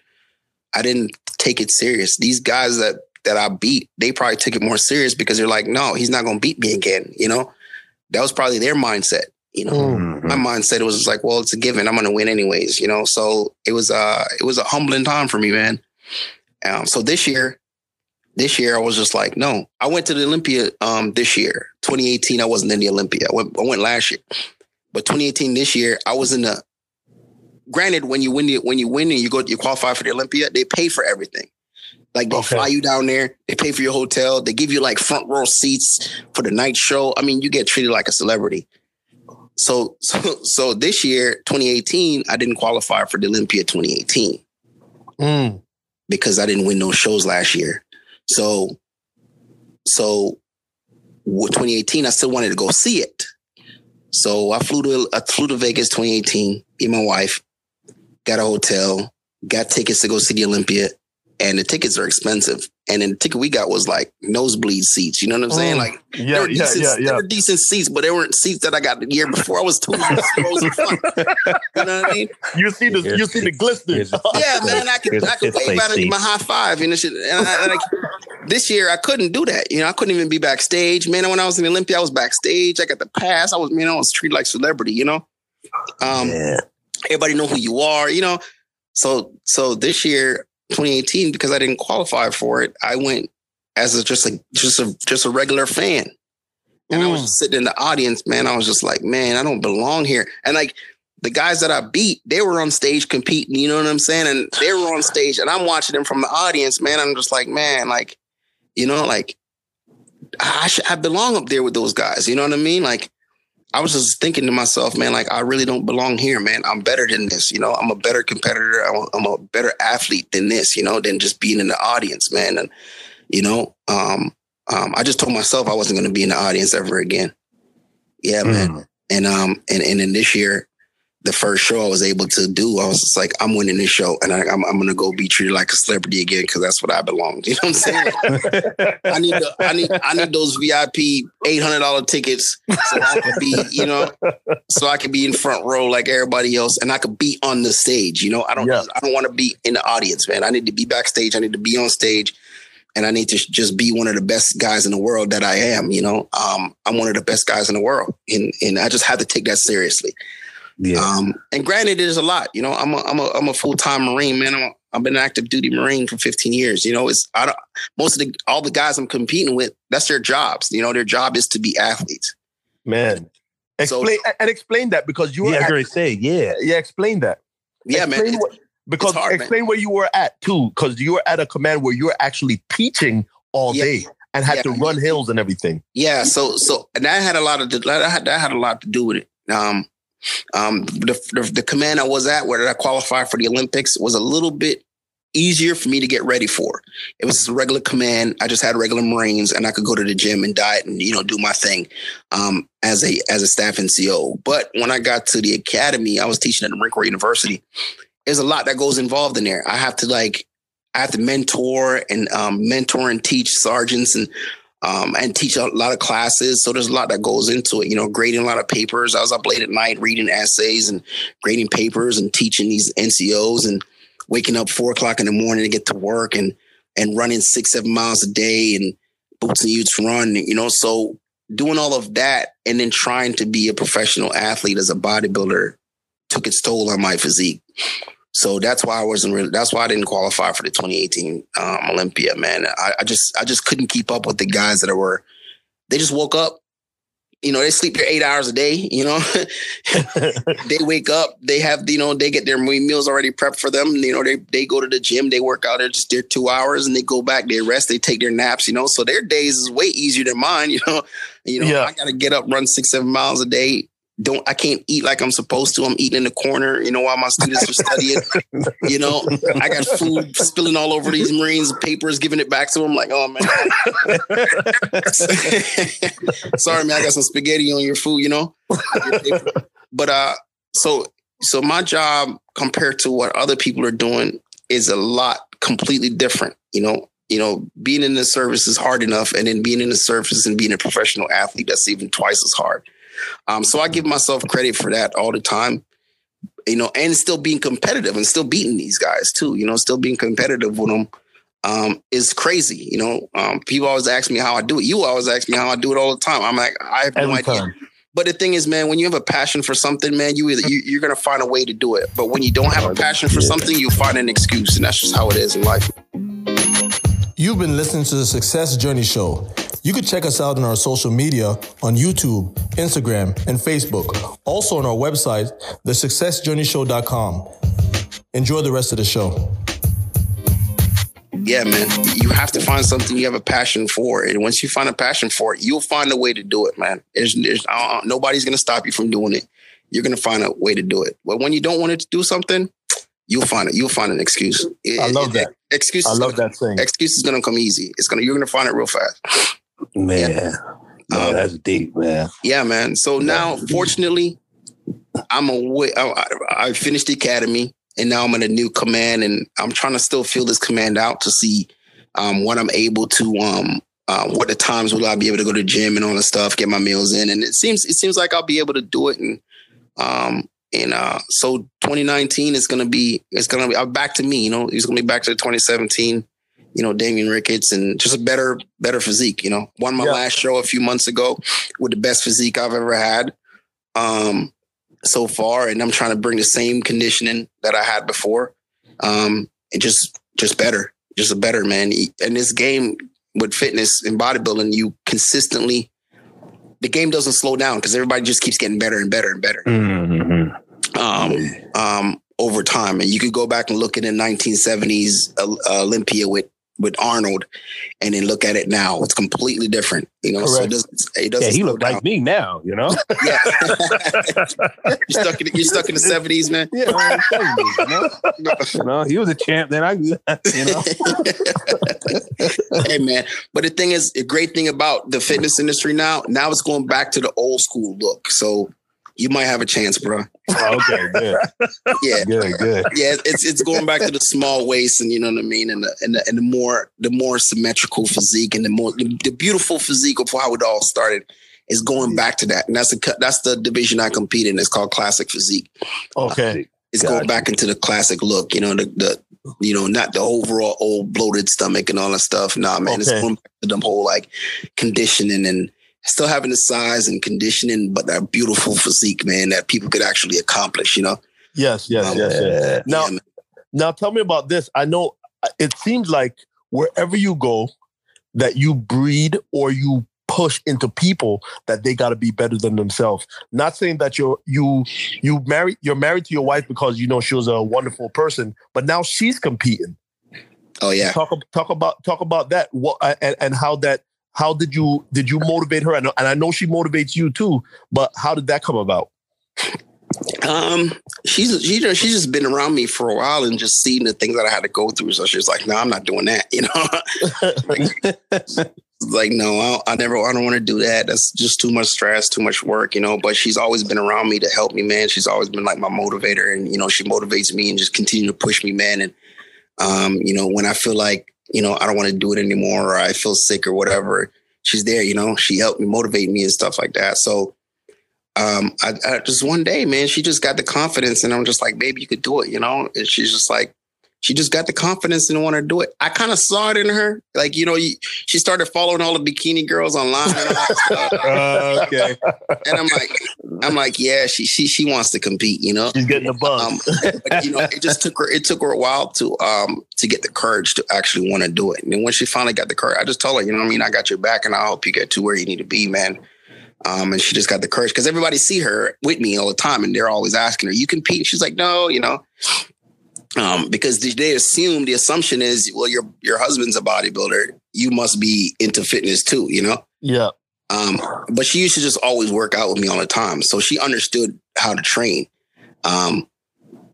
[SPEAKER 4] I didn't take it serious. These guys that that I beat, they probably took it more serious because they're like, no, he's not going to beat me again. You know, that was probably their mindset. You know,
[SPEAKER 2] Mhm.
[SPEAKER 4] my mindset was just like, well, it's a given. I'm going to win anyways. You know, so it was uh it was a humbling time for me, man. Um, so this year, this year I was just like, no. I went to the Olympia um this year, 2018. I wasn't in the Olympia. I went, I went last year, but 2018 this year I was in the. Granted, when you win the when you win and you go you qualify for the Olympia, they pay for everything. Like they
[SPEAKER 3] Okay.
[SPEAKER 4] fly you down there, they pay for your hotel, they give you like front row seats for the night show. I mean, you get treated like a celebrity. So so so this year, 2018, I didn't qualify for the Olympia 2018
[SPEAKER 3] Mm.
[SPEAKER 4] because I didn't win those shows last year. So, so 2018, I still wanted to go see it. So I flew to I flew to Vegas 2018. Me and my wife got a hotel, got tickets to go see the Olympia, and the tickets are expensive. And then the ticket we got was like nosebleed seats. You know what I'm saying?
[SPEAKER 3] Mm.
[SPEAKER 4] Like they
[SPEAKER 3] Yeah,
[SPEAKER 4] were
[SPEAKER 3] yeah,
[SPEAKER 4] decent,
[SPEAKER 3] yeah,
[SPEAKER 4] They
[SPEAKER 3] yeah.
[SPEAKER 4] were decent seats, but they weren't seats that I got the year before. I was two rows in. You know what I mean?
[SPEAKER 3] You see the you see the glistening.
[SPEAKER 4] Yeah, man, I could,
[SPEAKER 2] It's-
[SPEAKER 4] I could
[SPEAKER 2] it's
[SPEAKER 4] wave out and my high five and shit. And I, and I, this year, I couldn't do that. You know, I couldn't even be backstage. Man, when I was in Olympia, I was backstage. I got the pass. I was, man, I was treated like celebrity. You know, um,
[SPEAKER 2] Yeah.
[SPEAKER 4] everybody know who you are. You know, so so this year, 2018, because I didn't qualify for it, I went as a, just a just a just a regular fan. And I was
[SPEAKER 3] Mm.
[SPEAKER 4] sitting in the audience, man. I was just like, man, I don't belong here. And like the guys that I beat, they were on stage competing, you know what I'm saying? And they were on stage and I'm watching them from the audience, man. I'm just like, man, like, you know, like I should, I belong up there with those guys. You know what I mean? Like I was just thinking to myself, man, like I really don't belong here, man. I'm better than this. You know, I'm a better competitor. I'm a better athlete than this, you know, than just being in the audience, man. And, you know, um, um, I just told myself I wasn't going to be in the audience ever again. Yeah, man.
[SPEAKER 2] Mm.
[SPEAKER 4] And um, and and in this year, the first show I was able to do, I was just like, I'm winning this show, and I, I'm I'm gonna go be treated like a celebrity again because that's what I belong. To. You know what I'm saying? I need the, I need I need those VIP eight hundred dollar tickets so I can be, you know, so I can be in front row like everybody else, and I could be on the stage. You know, I don't
[SPEAKER 3] Yeah.
[SPEAKER 4] I don't want to be in the audience, man. I need to be backstage. I need to be on stage. And I need to just be one of the best guys in the world that I am. You know, um, I'm one of the best guys in the world, and and I just have to take that seriously.
[SPEAKER 2] Yeah.
[SPEAKER 4] Um, and granted, it is a lot. You know, I'm a I'm a I'm a full time Marine man. I'm a, I've been an active duty Marine for 15 years. You know, it's I don't most of the all the guys I'm competing with. That's their jobs. You know, their job is to be athletes.
[SPEAKER 3] Man.
[SPEAKER 4] So-
[SPEAKER 3] Explain and explain that because you were
[SPEAKER 2] yeah, I
[SPEAKER 3] at,
[SPEAKER 2] gonna say, yeah.
[SPEAKER 3] yeah, explain that.
[SPEAKER 4] Yeah, man.
[SPEAKER 3] explain
[SPEAKER 4] It's-
[SPEAKER 3] what- because
[SPEAKER 4] it's hard, man.
[SPEAKER 3] explain where you were at too, because you were at a command where you were actually teaching all
[SPEAKER 4] Yeah.
[SPEAKER 3] day and had
[SPEAKER 4] Yeah.
[SPEAKER 3] to run hills and everything.
[SPEAKER 4] Yeah, so so and that had a lot of that had that had a lot to do with it. Um, um, the, the the command I was at, where I qualified for the Olympics, was a little bit easier for me to get ready for. It was a regular command. I just had regular Marines, and I could go to the gym and diet and you know do my thing um, as a as a staff NCO. But when I got to the academy, I was teaching at the Marine Corps University. There's a lot that goes involved in there. I have to like I have to mentor and um, mentor and teach sergeants and um, and teach a lot of classes. So there's a lot that goes into it. You know, grading a lot of papers. I was up late at night reading essays and grading papers and teaching these NCOs and waking up four o'clock in the morning to get to work and and running six seven miles a day and boots and youths run. You know, so doing all of that and then trying to be a professional athlete as a bodybuilder took its toll on my physique. So that's why I wasn't really. That's why I didn't qualify for the 2018 um, Olympia. Man, I, I, just I just couldn't keep up with the guys that were. They just woke up. You know, they sleep their eight hours a day. You know, they wake up. They have you know they get their meals already prepped for them. You know, they they go to the gym. They work out there just their two hours, and they go back. They rest. They take their naps. You know, so their days is way easier than mine. You know, you know yeah. I got to get up, run six seven miles a day don't I can't eat like I'm supposed to. I'm eating in the corner, you know, while my students are studying. you know, I got food spilling all over these Marines, papers, giving it back to them. Like, oh man, sorry man, I got some spaghetti on your food, you know. but uh, so so my job compared to what other people are doing is a lot completely different. You know, you know, being in the service is hard enough, and then being in the service and being a professional athlete, that's even twice as hard. Um, so I give myself credit for that all the time, you know, and still being competitive and still beating these guys too, you know, still being competitive with them um, is crazy. You know, um, people always ask me how I do it. You always ask me how I do it all the time. I'm like, I have no Every idea. Time. But the thing is, man, when you have a passion for something, man, you either you, are gonna find a way to do it. But when you don't have a passion for something, you find an excuse, and that's just how it is in life.
[SPEAKER 6] You've been listening to the Success Journey Show. You can check us out on our social media on YouTube, Instagram, and Facebook. Also on our website, thesuccessjourneyshow.com. Enjoy the rest of the show.
[SPEAKER 4] Yeah, man. You have to find something you have a passion for. And once you find a passion for it, you'll find a way to do it, man. There's, there's uh, nobody's going to stop you from doing it. You're going to find a way to do it. But when you don't want to do something, you'll find it. You'll find an excuse.
[SPEAKER 3] It, I love it, that.
[SPEAKER 4] Excuse.
[SPEAKER 3] I love
[SPEAKER 4] gonna,
[SPEAKER 3] that thing.
[SPEAKER 4] Excuse is gonna come easy. It's gonna. You're gonna find it real fast.
[SPEAKER 2] Man, yeah. man um, that's deep, man.
[SPEAKER 4] Yeah, man. So now, fortunately, I'm away. I, I finished the academy, and now I'm in a new command, and I'm trying to still fill this command out to see um, what I'm able to. Um, uh, what the times will I be able to go to gym and all the stuff, get my meals in, and it seems it seems like I'll be able to do it, and um, and uh, so 2019 is going to be, it's to be uh, back to me, you know, it's going to be back to 2017, you know, Damion Ricketts and just a better, better physique, you know, won my yeah. last show a few months ago with the best physique I've ever had. Um, so far. And I'm trying to bring the same conditioning that I had before. Um, and just, just better, just a better man. And this game with fitness and bodybuilding, you consistently the game doesn't slow down because everybody just keeps getting better and better and better. Mm-hmm. Um, um, over time, and you could go back and look at the 1970s uh, Olympia with with Arnold, and then look at it now. It's completely different, you know. Correct. So it doesn't. It doesn't
[SPEAKER 2] yeah, he look like me now, you know. yeah,
[SPEAKER 4] you're stuck in you're stuck in the seventies, man. Yeah,
[SPEAKER 2] you, know? you know, he was a champ. Then I, you know.
[SPEAKER 4] hey, man. But the thing is, the great thing about the fitness industry now, now it's going back to the old school look. So you might have a chance, bro.
[SPEAKER 2] Oh, okay, good.
[SPEAKER 4] yeah,
[SPEAKER 2] good, good.
[SPEAKER 4] Yeah, it's it's going back to the small waist, and you know what I mean, and the and the, and the more the more symmetrical physique, and the more the, the beautiful physique of how it all started is going back to that, and that's the that's the division I compete in. It's called classic physique.
[SPEAKER 3] Okay,
[SPEAKER 4] it's gotcha. going back into the classic look. You know the the you know not the overall old bloated stomach and all that stuff. Nah, man, okay. it's going back to the whole like conditioning and still having the size and conditioning, but that beautiful physique, man, that people could actually accomplish, you know?
[SPEAKER 3] Yes, yes, um, yes, yes. Now, yeah, now tell me about this. I know uh, it seems like wherever you go, that you breed or you push into people that they got to be better than themselves. Not saying that you're you you married you're married to your wife because you know she was a wonderful person, but now she's competing.
[SPEAKER 4] Oh yeah.
[SPEAKER 3] Talk talk about talk about that. What uh, and, and how that how did you did you motivate her? And, and I know she motivates you too, but how did that come about?
[SPEAKER 4] Um, she's she she's just been around me for a while and just seen the things that I had to go through. So she's like, "No, I'm not doing that," you know. like, no, I, I never, I don't want to do that. That's just too much stress, too much work, you know. But she's always been around me to help me, man. She's always been like my motivator, and you know, she motivates me and just continue to push me, man. And um, you know, when I feel like you know, I don't want to do it anymore or I feel sick or whatever, she's there. You know, she helped me motivate me and stuff like that. So um, I, I just one day, man, she just got the confidence, and I'm just like, baby, you could do it. You know, and she's just like, she just got the confidence and want to do it. I kind of saw it in her. Like, you know, she started following all the bikini girls online. And uh, okay. And I'm like, I'm like, yeah, she she she wants to compete, you know.
[SPEAKER 3] She's getting the bug. Um,
[SPEAKER 4] but you know, it just took her, it took her a while to um to get the courage to actually want to do it. And then when she finally got the courage, I just told her, you know what I mean? I got your back and I'll help you get to where you need to be, man. Um, and she just got the courage because everybody see her with me all the time and they're always asking her, you compete? She's like, no, you know um, because they assume the assumption is, well, your your husband's a bodybuilder, you must be into fitness too, you know?
[SPEAKER 3] Yeah.
[SPEAKER 4] Um, but she used to just always work out with me all the time, so she understood how to train. Um,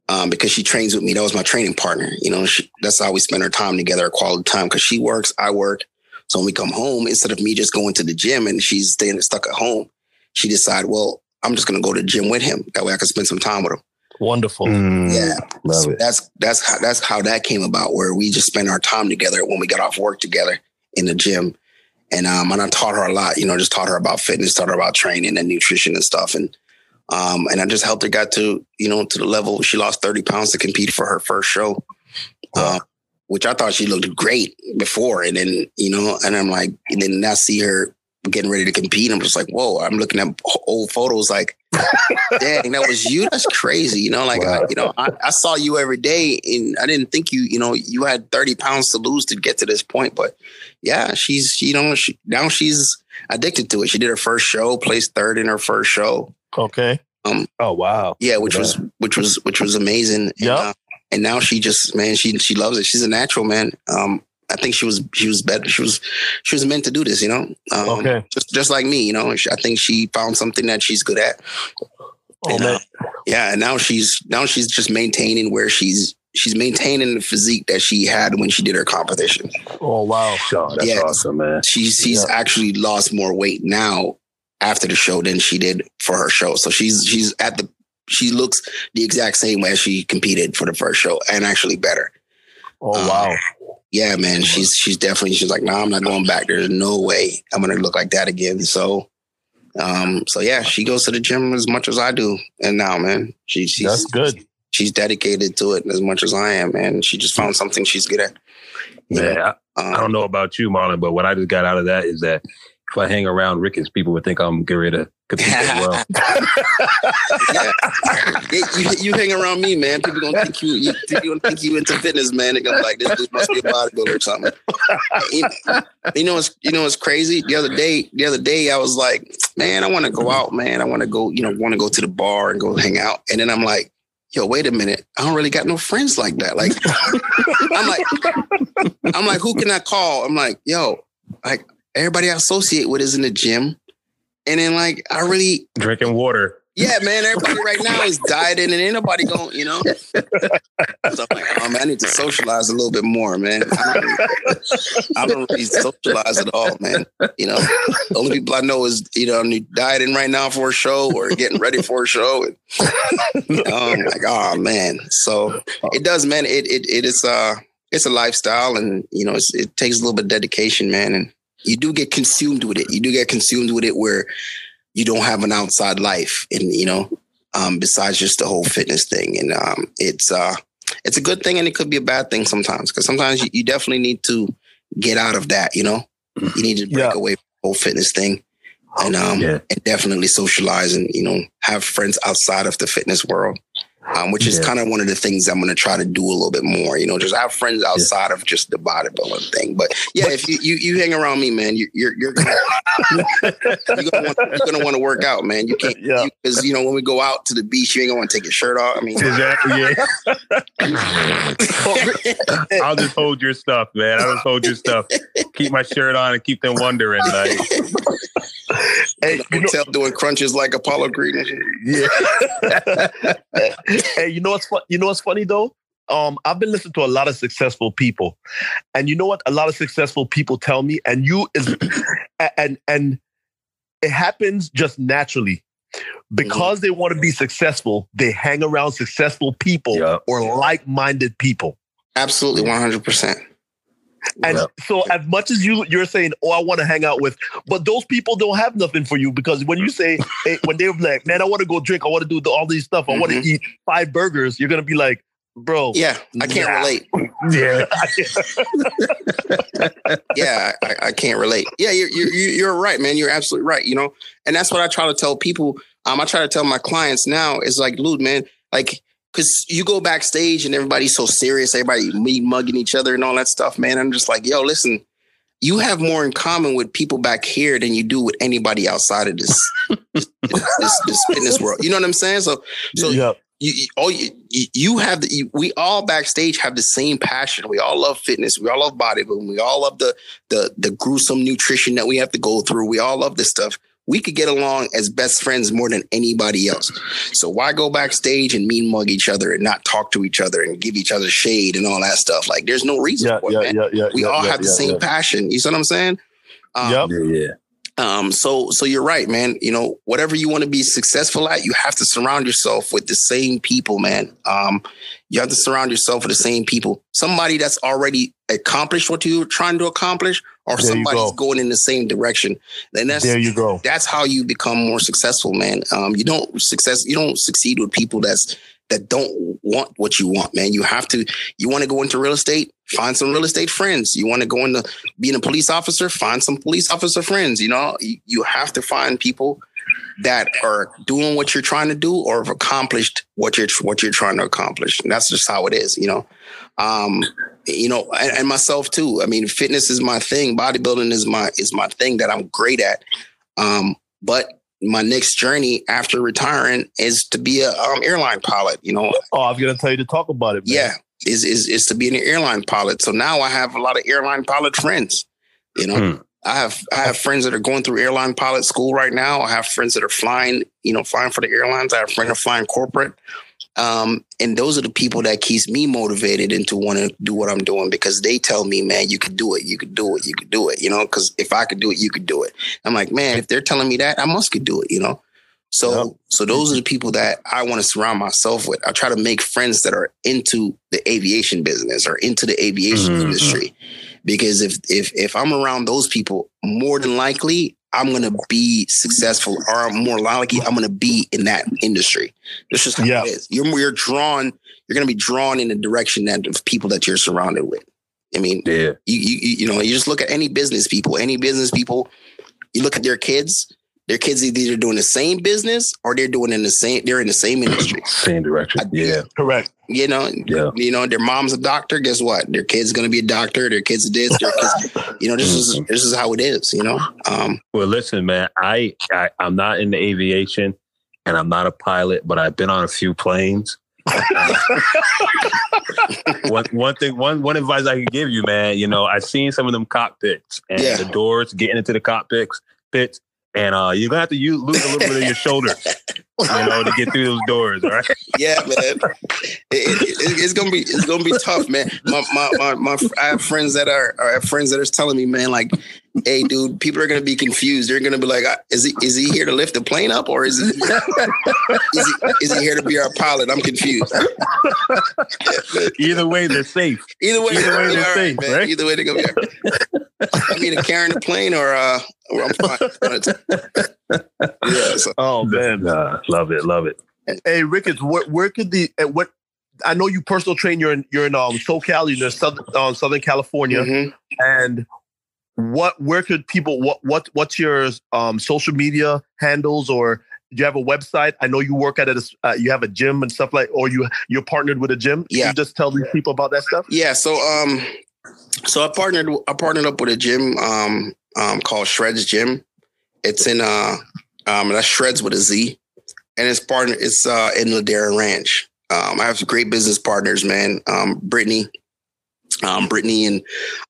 [SPEAKER 4] um, because she trains with me. That was my training partner. You know, she, that's how we spend our time together, our quality time. Because she works, I work. So when we come home, instead of me just going to the gym and she's staying stuck at home, she decided, well, I'm just going to go to the gym with him. That way I can spend some time with him.
[SPEAKER 3] Wonderful.
[SPEAKER 4] Mm, yeah. So that's that's how that's how that came about where we just spent our time together when we got off work together in the gym. And um and I taught her a lot, you know, just taught her about fitness, taught her about training and nutrition and stuff. And um and I just helped her get to, you know, to the level she lost 30 pounds to compete for her first show. Uh, which I thought she looked great before. And then, you know, and I'm like, and then I see her getting ready to compete. I'm just like, whoa, I'm looking at old photos like, dang, that was you. That's crazy. You know, like, wow. I, you know, I, I, saw you every day and I didn't think you, you know, you had 30 pounds to lose to get to this point. But yeah, she's, you know, she, now she's addicted to it. She did her first show, placed third in her first show.
[SPEAKER 3] Okay.
[SPEAKER 4] Um,
[SPEAKER 3] oh, wow.
[SPEAKER 4] Yeah, which yeah. was, which was, which was amazing.
[SPEAKER 3] Yeah.
[SPEAKER 4] Uh, and now she just, man, she, she loves it. She's a natural, man. Um, I think she was she was better. She was she was meant to do this, you know.
[SPEAKER 3] Um, okay.
[SPEAKER 4] Just just like me, you know. I think she found something that she's good at. Oh, and, uh, yeah, and now she's now she's just maintaining where she's she's maintaining the physique that she had when she did her competition.
[SPEAKER 3] Oh wow,
[SPEAKER 2] God, that's yeah, awesome, man.
[SPEAKER 4] She's she's yeah. actually lost more weight now after the show than she did for her show. So she's she's at the she looks the exact same way as she competed for the first show and actually better.
[SPEAKER 3] Oh um, wow
[SPEAKER 4] yeah, man, she's she's definitely she's like, no, nah, I'm not going back. There's no way I'm gonna look like that again. So, um, so yeah, she goes to the gym as much as I do, and now, man, she, she's
[SPEAKER 3] that's good.
[SPEAKER 4] She's dedicated to it as much as I am, and She just found something she's good at.
[SPEAKER 2] Yeah, I, um, I don't know about you, Marlon, but what I just got out of that is that if I hang around Ricketts, people would think I'm getting ready to well.
[SPEAKER 4] yeah. you, you, hang around me, man. People gonna think you, you gonna think you into fitness, man. They're gonna like this must be a bodybuilder or something. You, you know, it's you know, it's crazy. The other day, the other day, I was like, man, I want to go out, man. I want to go, you know, want to go to the bar and go hang out. And then I'm like, yo, wait a minute. I don't really got no friends like that. Like, I'm like, I'm like, who can I call? I'm like, yo, like everybody I associate with is in the gym. And then like I really
[SPEAKER 2] drinking water.
[SPEAKER 4] Yeah, man. Everybody right now is dieting and ain't nobody going, you know. so I'm like, oh man, I need to socialize a little bit more, man. I don't, really, I don't really socialize at all, man. You know, the only people I know is you know dieting right now for a show or getting ready for a show. And, you know, I'm like, oh man. So it does, man. It it it is uh it's a lifestyle, and you know, it takes a little bit of dedication, man, and you do get consumed with it. You do get consumed with it where you don't have an outside life, and you know, um, besides just the whole fitness thing. And um, it's uh, it's a good thing, and it could be a bad thing sometimes because sometimes you, you, definitely need to get out of that. You know, you need to break yeah. away from the whole fitness thing. And um, yeah. and definitely socialize and you know have friends outside of the fitness world um, which is yeah. kind of one of the things I'm going to try to do a little bit more. You know, just have friends outside yeah. of just the bodybuilding thing. But yeah, but, if you, you you hang around me, man, you, you're you're gonna you're gonna want, gonna work out, man. You can't because you, you, know when we go out to the beach, you ain't gonna want to take your shirt off. I mean,
[SPEAKER 2] exactly. Yeah. I'll just hold your stuff, man. I'll just hold your stuff. Keep my shirt on and keep them wondering. Like,
[SPEAKER 4] hey, you know, doing crunches like Apollo Creed.
[SPEAKER 3] Yeah. Hey, you know what's fun? You know what's funny though? Um, I've been listening to a lot of successful people, and you know what? A lot of successful people tell me, and you is, and and it happens just naturally because mm-hmm. they want to be successful. They hang around successful people or like-minded people.
[SPEAKER 4] Absolutely, one hundred percent.
[SPEAKER 3] And so, as much as you you're saying, "Oh, I want to hang out with," but those people don't have nothing for you because when you say, hey, when they're like, "Man, I want to go drink, I want to do the, all these stuff, I want to eat five burgers," you're gonna be like, "Bro,
[SPEAKER 4] Yeah, I can't
[SPEAKER 3] Nah.
[SPEAKER 4] relate.
[SPEAKER 2] Yeah.
[SPEAKER 4] yeah, I, I can't relate. Yeah, you're, you're you're right, man. You're absolutely right. You know, and that's what I try to tell people. Um, I try to tell my clients now is like, Lude, man, like, because you go backstage and everybody's so serious, everybody me mugging each other and all that stuff, man. I'm just like, yo, listen, you have more in common with people back here than you do with anybody outside of this this, this, this fitness world. You know what I'm saying? So, so
[SPEAKER 3] yeah,
[SPEAKER 4] you, you all you, you- you have the you, we all backstage have the same passion. We all love fitness. We all love bodybuilding. We all love the the the gruesome nutrition that we have to go through. We all love this stuff. We could get along as best friends more than anybody else. So why go backstage and mean mug each other and not talk to each other and give each other shade and all that stuff? Like there's no reason
[SPEAKER 3] yeah,
[SPEAKER 4] for it,
[SPEAKER 3] yeah,
[SPEAKER 4] man.
[SPEAKER 3] yeah, yeah.
[SPEAKER 4] We
[SPEAKER 3] yeah,
[SPEAKER 4] all
[SPEAKER 3] yeah,
[SPEAKER 4] have the
[SPEAKER 3] yeah,
[SPEAKER 4] same
[SPEAKER 3] yeah.
[SPEAKER 4] passion. You see what I'm saying? Um,
[SPEAKER 3] Yep.
[SPEAKER 2] Yeah, yeah.
[SPEAKER 4] Um, so so you're right, man. You know, whatever you want to be successful at, you have to surround yourself with the same people, man. Um, you have to surround yourself with the same people. Somebody that's already accomplished what you're trying to accomplish, or
[SPEAKER 3] There
[SPEAKER 4] somebody's
[SPEAKER 3] go.
[SPEAKER 4] going in the same direction. And that's
[SPEAKER 3] There you go.
[SPEAKER 4] that's how you become more successful, man. Um, you don't success you don't succeed with people that's that don't want what you want, man. You have to you want to go into real estate, find some real estate friends. You want to go into being a police officer, find some police officer friends. You know, you, you have to find people that are doing what you're trying to do or have accomplished what you're what you're trying to accomplish. And that's just how it is, you know. Um, you know, and, and myself too. I mean, fitness is my thing. Bodybuilding is my is my thing that I'm great at. Um, but my next journey after retiring is to be a um, airline pilot. You know,
[SPEAKER 3] Oh, I was gonna tell you to talk about it. Man.
[SPEAKER 4] yeah, is is is to be an airline pilot. So now I have a lot of airline pilot friends. You know,
[SPEAKER 2] Hmm.
[SPEAKER 4] I have I have friends that are going through airline pilot school right now. I have friends that are flying, you know, flying for the airlines. I have friends that are flying corporate. Um, and those are the people that keeps me motivated into want to do what I'm doing because they tell me, man, you could do it, you could do it, you could do it, you know, because if I could do it, you could do it. I'm like, man, if they're telling me that, I must could do it, you know. So
[SPEAKER 3] Yep.
[SPEAKER 4] so those are the people that I want to surround myself with. I try to make friends that are into the aviation business or into the aviation
[SPEAKER 2] Mhm.
[SPEAKER 4] industry. Because if if if I'm around those people, more than likely I'm gonna be successful or more likely I'm gonna be in that industry. That's just how
[SPEAKER 3] Yeah.
[SPEAKER 4] it is. You're you're drawn, you're gonna be drawn in the direction that of people that you're surrounded with. I mean,
[SPEAKER 2] Yeah.
[SPEAKER 4] you, you you- you know you just look at any business people any business people you look at their kids their kids are either doing the same business or they're doing in the same they're in the same industry
[SPEAKER 2] Same direction. Yeah.
[SPEAKER 3] correct.
[SPEAKER 4] you know
[SPEAKER 2] Yeah.
[SPEAKER 4] you know their mom's a doctor guess what their kid's going to be a doctor their kids are this their kids you know this is this is how it is you know um
[SPEAKER 2] Well, listen, man. I, I I'm not in the aviation, and I'm not a pilot, but I've been on a few planes. one one thing, one one advice I can give you, man. You know, I've seen some of them cockpits and
[SPEAKER 4] Yeah.
[SPEAKER 2] the doors getting into the cockpits, pits, and uh, you're gonna have to use, lose a little bit of your shoulder, you know, to get through those doors. Right.
[SPEAKER 4] yeah man it, it, it- it's gonna be it's gonna be tough man my my, my, my i have friends that are have friends that are telling me man like hey dude people are gonna be confused they're gonna be like uh, is he is he here to lift the plane up or is he is he, is he here to be our pilot i'm confused
[SPEAKER 2] Either way, they're safe.
[SPEAKER 4] either way
[SPEAKER 2] Either way,
[SPEAKER 4] they're
[SPEAKER 2] they're safe,
[SPEAKER 4] man.
[SPEAKER 2] right?
[SPEAKER 4] either way they're gonna be all right. i'm either carrying the plane or uh or i'm fine yeah so
[SPEAKER 3] Oh man.
[SPEAKER 2] Uh, love it, love it.
[SPEAKER 3] Hey Ricketts, where, where could the uh, what? I know you personal train. You're in you're in um SoCal. You're in Southern um, Southern California.
[SPEAKER 4] mhm.
[SPEAKER 3] And what? Where could people? What? What? What's your um social media handles or? Do you have a website? I know you work at it. Uh, you have a gym and stuff like, or you you're partnered with a gym. Can
[SPEAKER 4] Yeah.
[SPEAKER 3] you just tell these people about that stuff.
[SPEAKER 4] Yeah, so um, so I partnered I partnered up with a gym um um called Shredz Gym. It's in uh um that's Shredz with a Z, and it's partner it's uh in Ladera Ranch. Um, I have great business partners, man. Um, Brittany, um, Brittany, and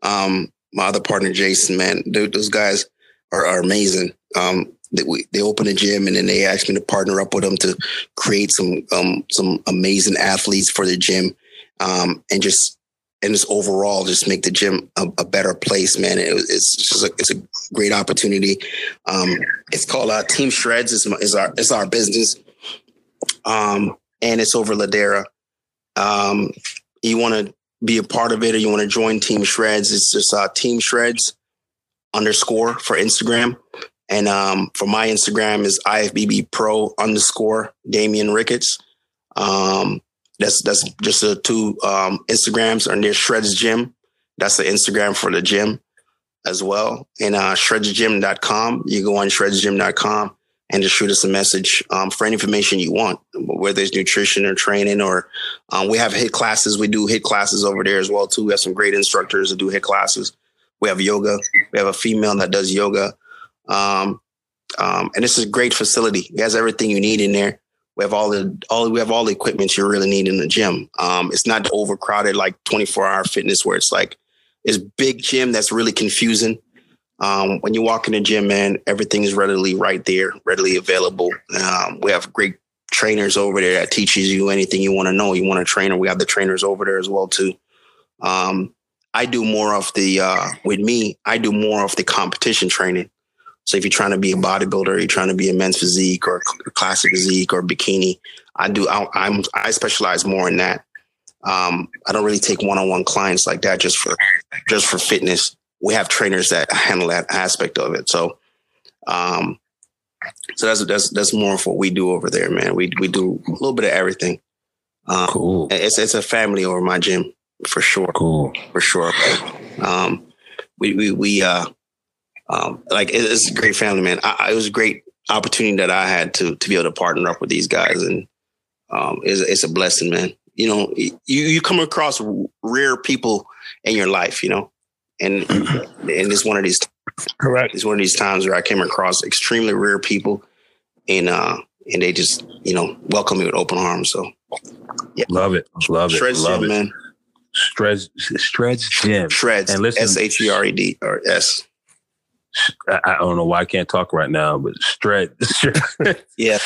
[SPEAKER 4] um my other partner Jason, man. Dude, those guys are, are amazing. Um, they, they opened a gym and then they asked me to partner up with them to create some um some amazing athletes for the gym, um, and just and just overall just make the gym a, a better place, man. It, it's just a, it's a great opportunity. Um, it's called uh, Team Shredz is, our is our business, um, and it's over Ladera. Um, you want to be a part of it or you want to join Team Shredz, it's just uh, Team Shredz underscore for Instagram. And um, for my Instagram is IFBB Pro underscore Damion Ricketts. Um, that's that's just the two um, Instagrams, and there's Shredz Gym. That's the Instagram for the gym as well. And uh, shredzgym.com. You go on shredzgym.com and just shoot us a message um, for any information you want, whether it's nutrition or training or um, we have HIIT classes. We do HIIT classes over there as well too. We have some great instructors that do HIIT classes. We have yoga. We have a female that does yoga. Um, um, and this is a great facility. It has everything you need in there. We have all the all we have all the equipment you really need in the gym. Um, it's not overcrowded like 24 hour fitness where it's like it's big gym that's really confusing. Um, when you walk in the gym, man, everything is readily right there, readily available. Um, we have great trainers over there that teaches you anything you want to know. You want a trainer, we have the trainers over there as well too. Um, I do more of the uh, with me. I do more of the competition training. So if you're trying to be a bodybuilder, you're trying to be a men's physique or classic physique or bikini, I do. I, I'm I specialize more in that. Um, I don't really take one-on-one clients like that just for just for fitness. We have trainers that handle that aspect of it. So, um, so that's that's that's more of what we do over there, man. We we do a little bit of everything. Um,
[SPEAKER 2] Cool.
[SPEAKER 4] It's it's a family over my gym for sure
[SPEAKER 2] Cool.
[SPEAKER 4] for sure. Um, we we we uh, um, like it's a great family, man. I, it was a great opportunity that I had to to be able to partner up with these guys, and um, it's, it's a blessing, man. You know, you you come across rare people in your life, you know, and and it's one of these
[SPEAKER 3] Correct.
[SPEAKER 4] it's one of these times where I came across extremely rare people, and uh, and they just you know welcome me with open arms. So
[SPEAKER 2] Love it. Love it.
[SPEAKER 4] shreds,
[SPEAKER 2] Love
[SPEAKER 4] Gym,
[SPEAKER 2] it.
[SPEAKER 4] man,
[SPEAKER 2] Shreds, Shredz Gym.
[SPEAKER 4] shreds,
[SPEAKER 2] And listen-
[SPEAKER 4] S H E R E D or S.
[SPEAKER 2] I, I don't know why I can't talk right now, but Shred.
[SPEAKER 4] Yeah.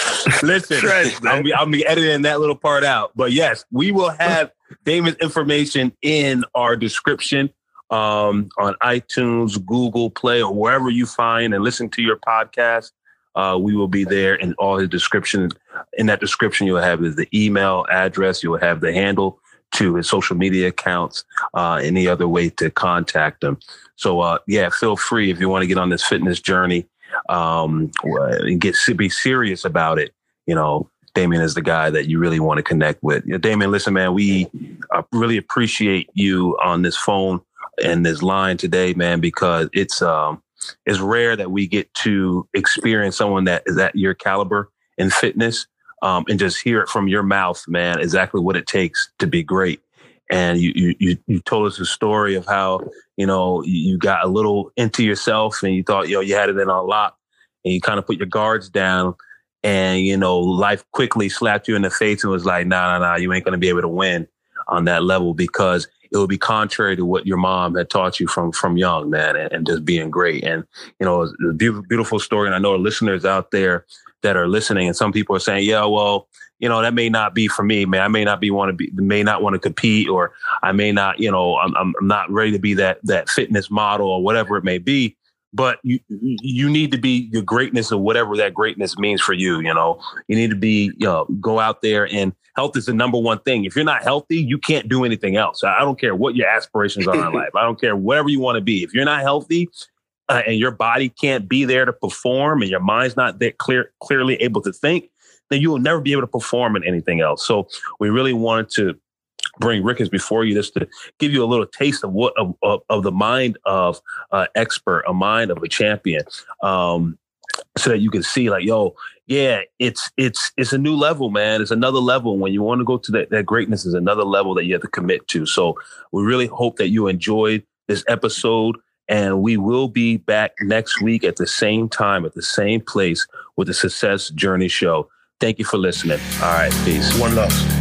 [SPEAKER 2] Listen,
[SPEAKER 3] Shreds.
[SPEAKER 2] I'll be, I'll be editing that little part out. But yes, we will have Damion's information in our description um, on iTunes, Google Play, or wherever you find and listen to your podcast. Uh, we will be there in all his description. In that description, you'll have the email address, you'll have the handle to his social media accounts, uh, any other way to contact him. So, uh, yeah, feel free if you want to get on this fitness journey um, and get be serious about it. You know, Damion is the guy that you really want to connect with. Damion, listen, man, we uh, really appreciate you on this phone and this line today, man, because it's um, it's rare that we get to experience someone that is at your caliber in fitness um, and just hear it from your mouth, man, exactly what it takes to be great. And you you you, told us a story of how you know you, got a little into yourself and you thought yo you had it in a lot and you kind of put your guards down and you know life quickly slapped you in the face and was like nah nah nah you ain't going to be able to win on that level because it would be contrary to what your mom had taught you from from young man and, and just being great. And you know it's a beautiful, beautiful story and i know listeners out there that are listening and some people are saying yeah well you know that may not be for me man. I may not be want to be may not want to compete or i may not you know I'm, I'm I'm not ready to be that that fitness model or whatever it may be but you you need to be your greatness or whatever that greatness means for you you know? You need to be you know go out there and health is the number one thing. If you're not healthy you can't do anything else. I I don't care what your aspirations are in life. I don't care whatever you want to be. If you're not healthy uh, and your body can't be there to perform and your mind's not that clear clearly able to think then you will never be able to perform in anything else. So we really wanted to bring Ricketts before you just to give you a little taste of what of, of, of the mind of uh, expert, a mind of a champion, um, so that you can see like, yo, yeah, it's it's it's a new level, man. It's another level. When you want to go to that, that greatness is another level that you have to commit to. So we really hope that you enjoyed this episode. And we will be back next week at the same time, at the same place with the Success Journey Show. Thank you for listening. All right, peace.
[SPEAKER 3] One love.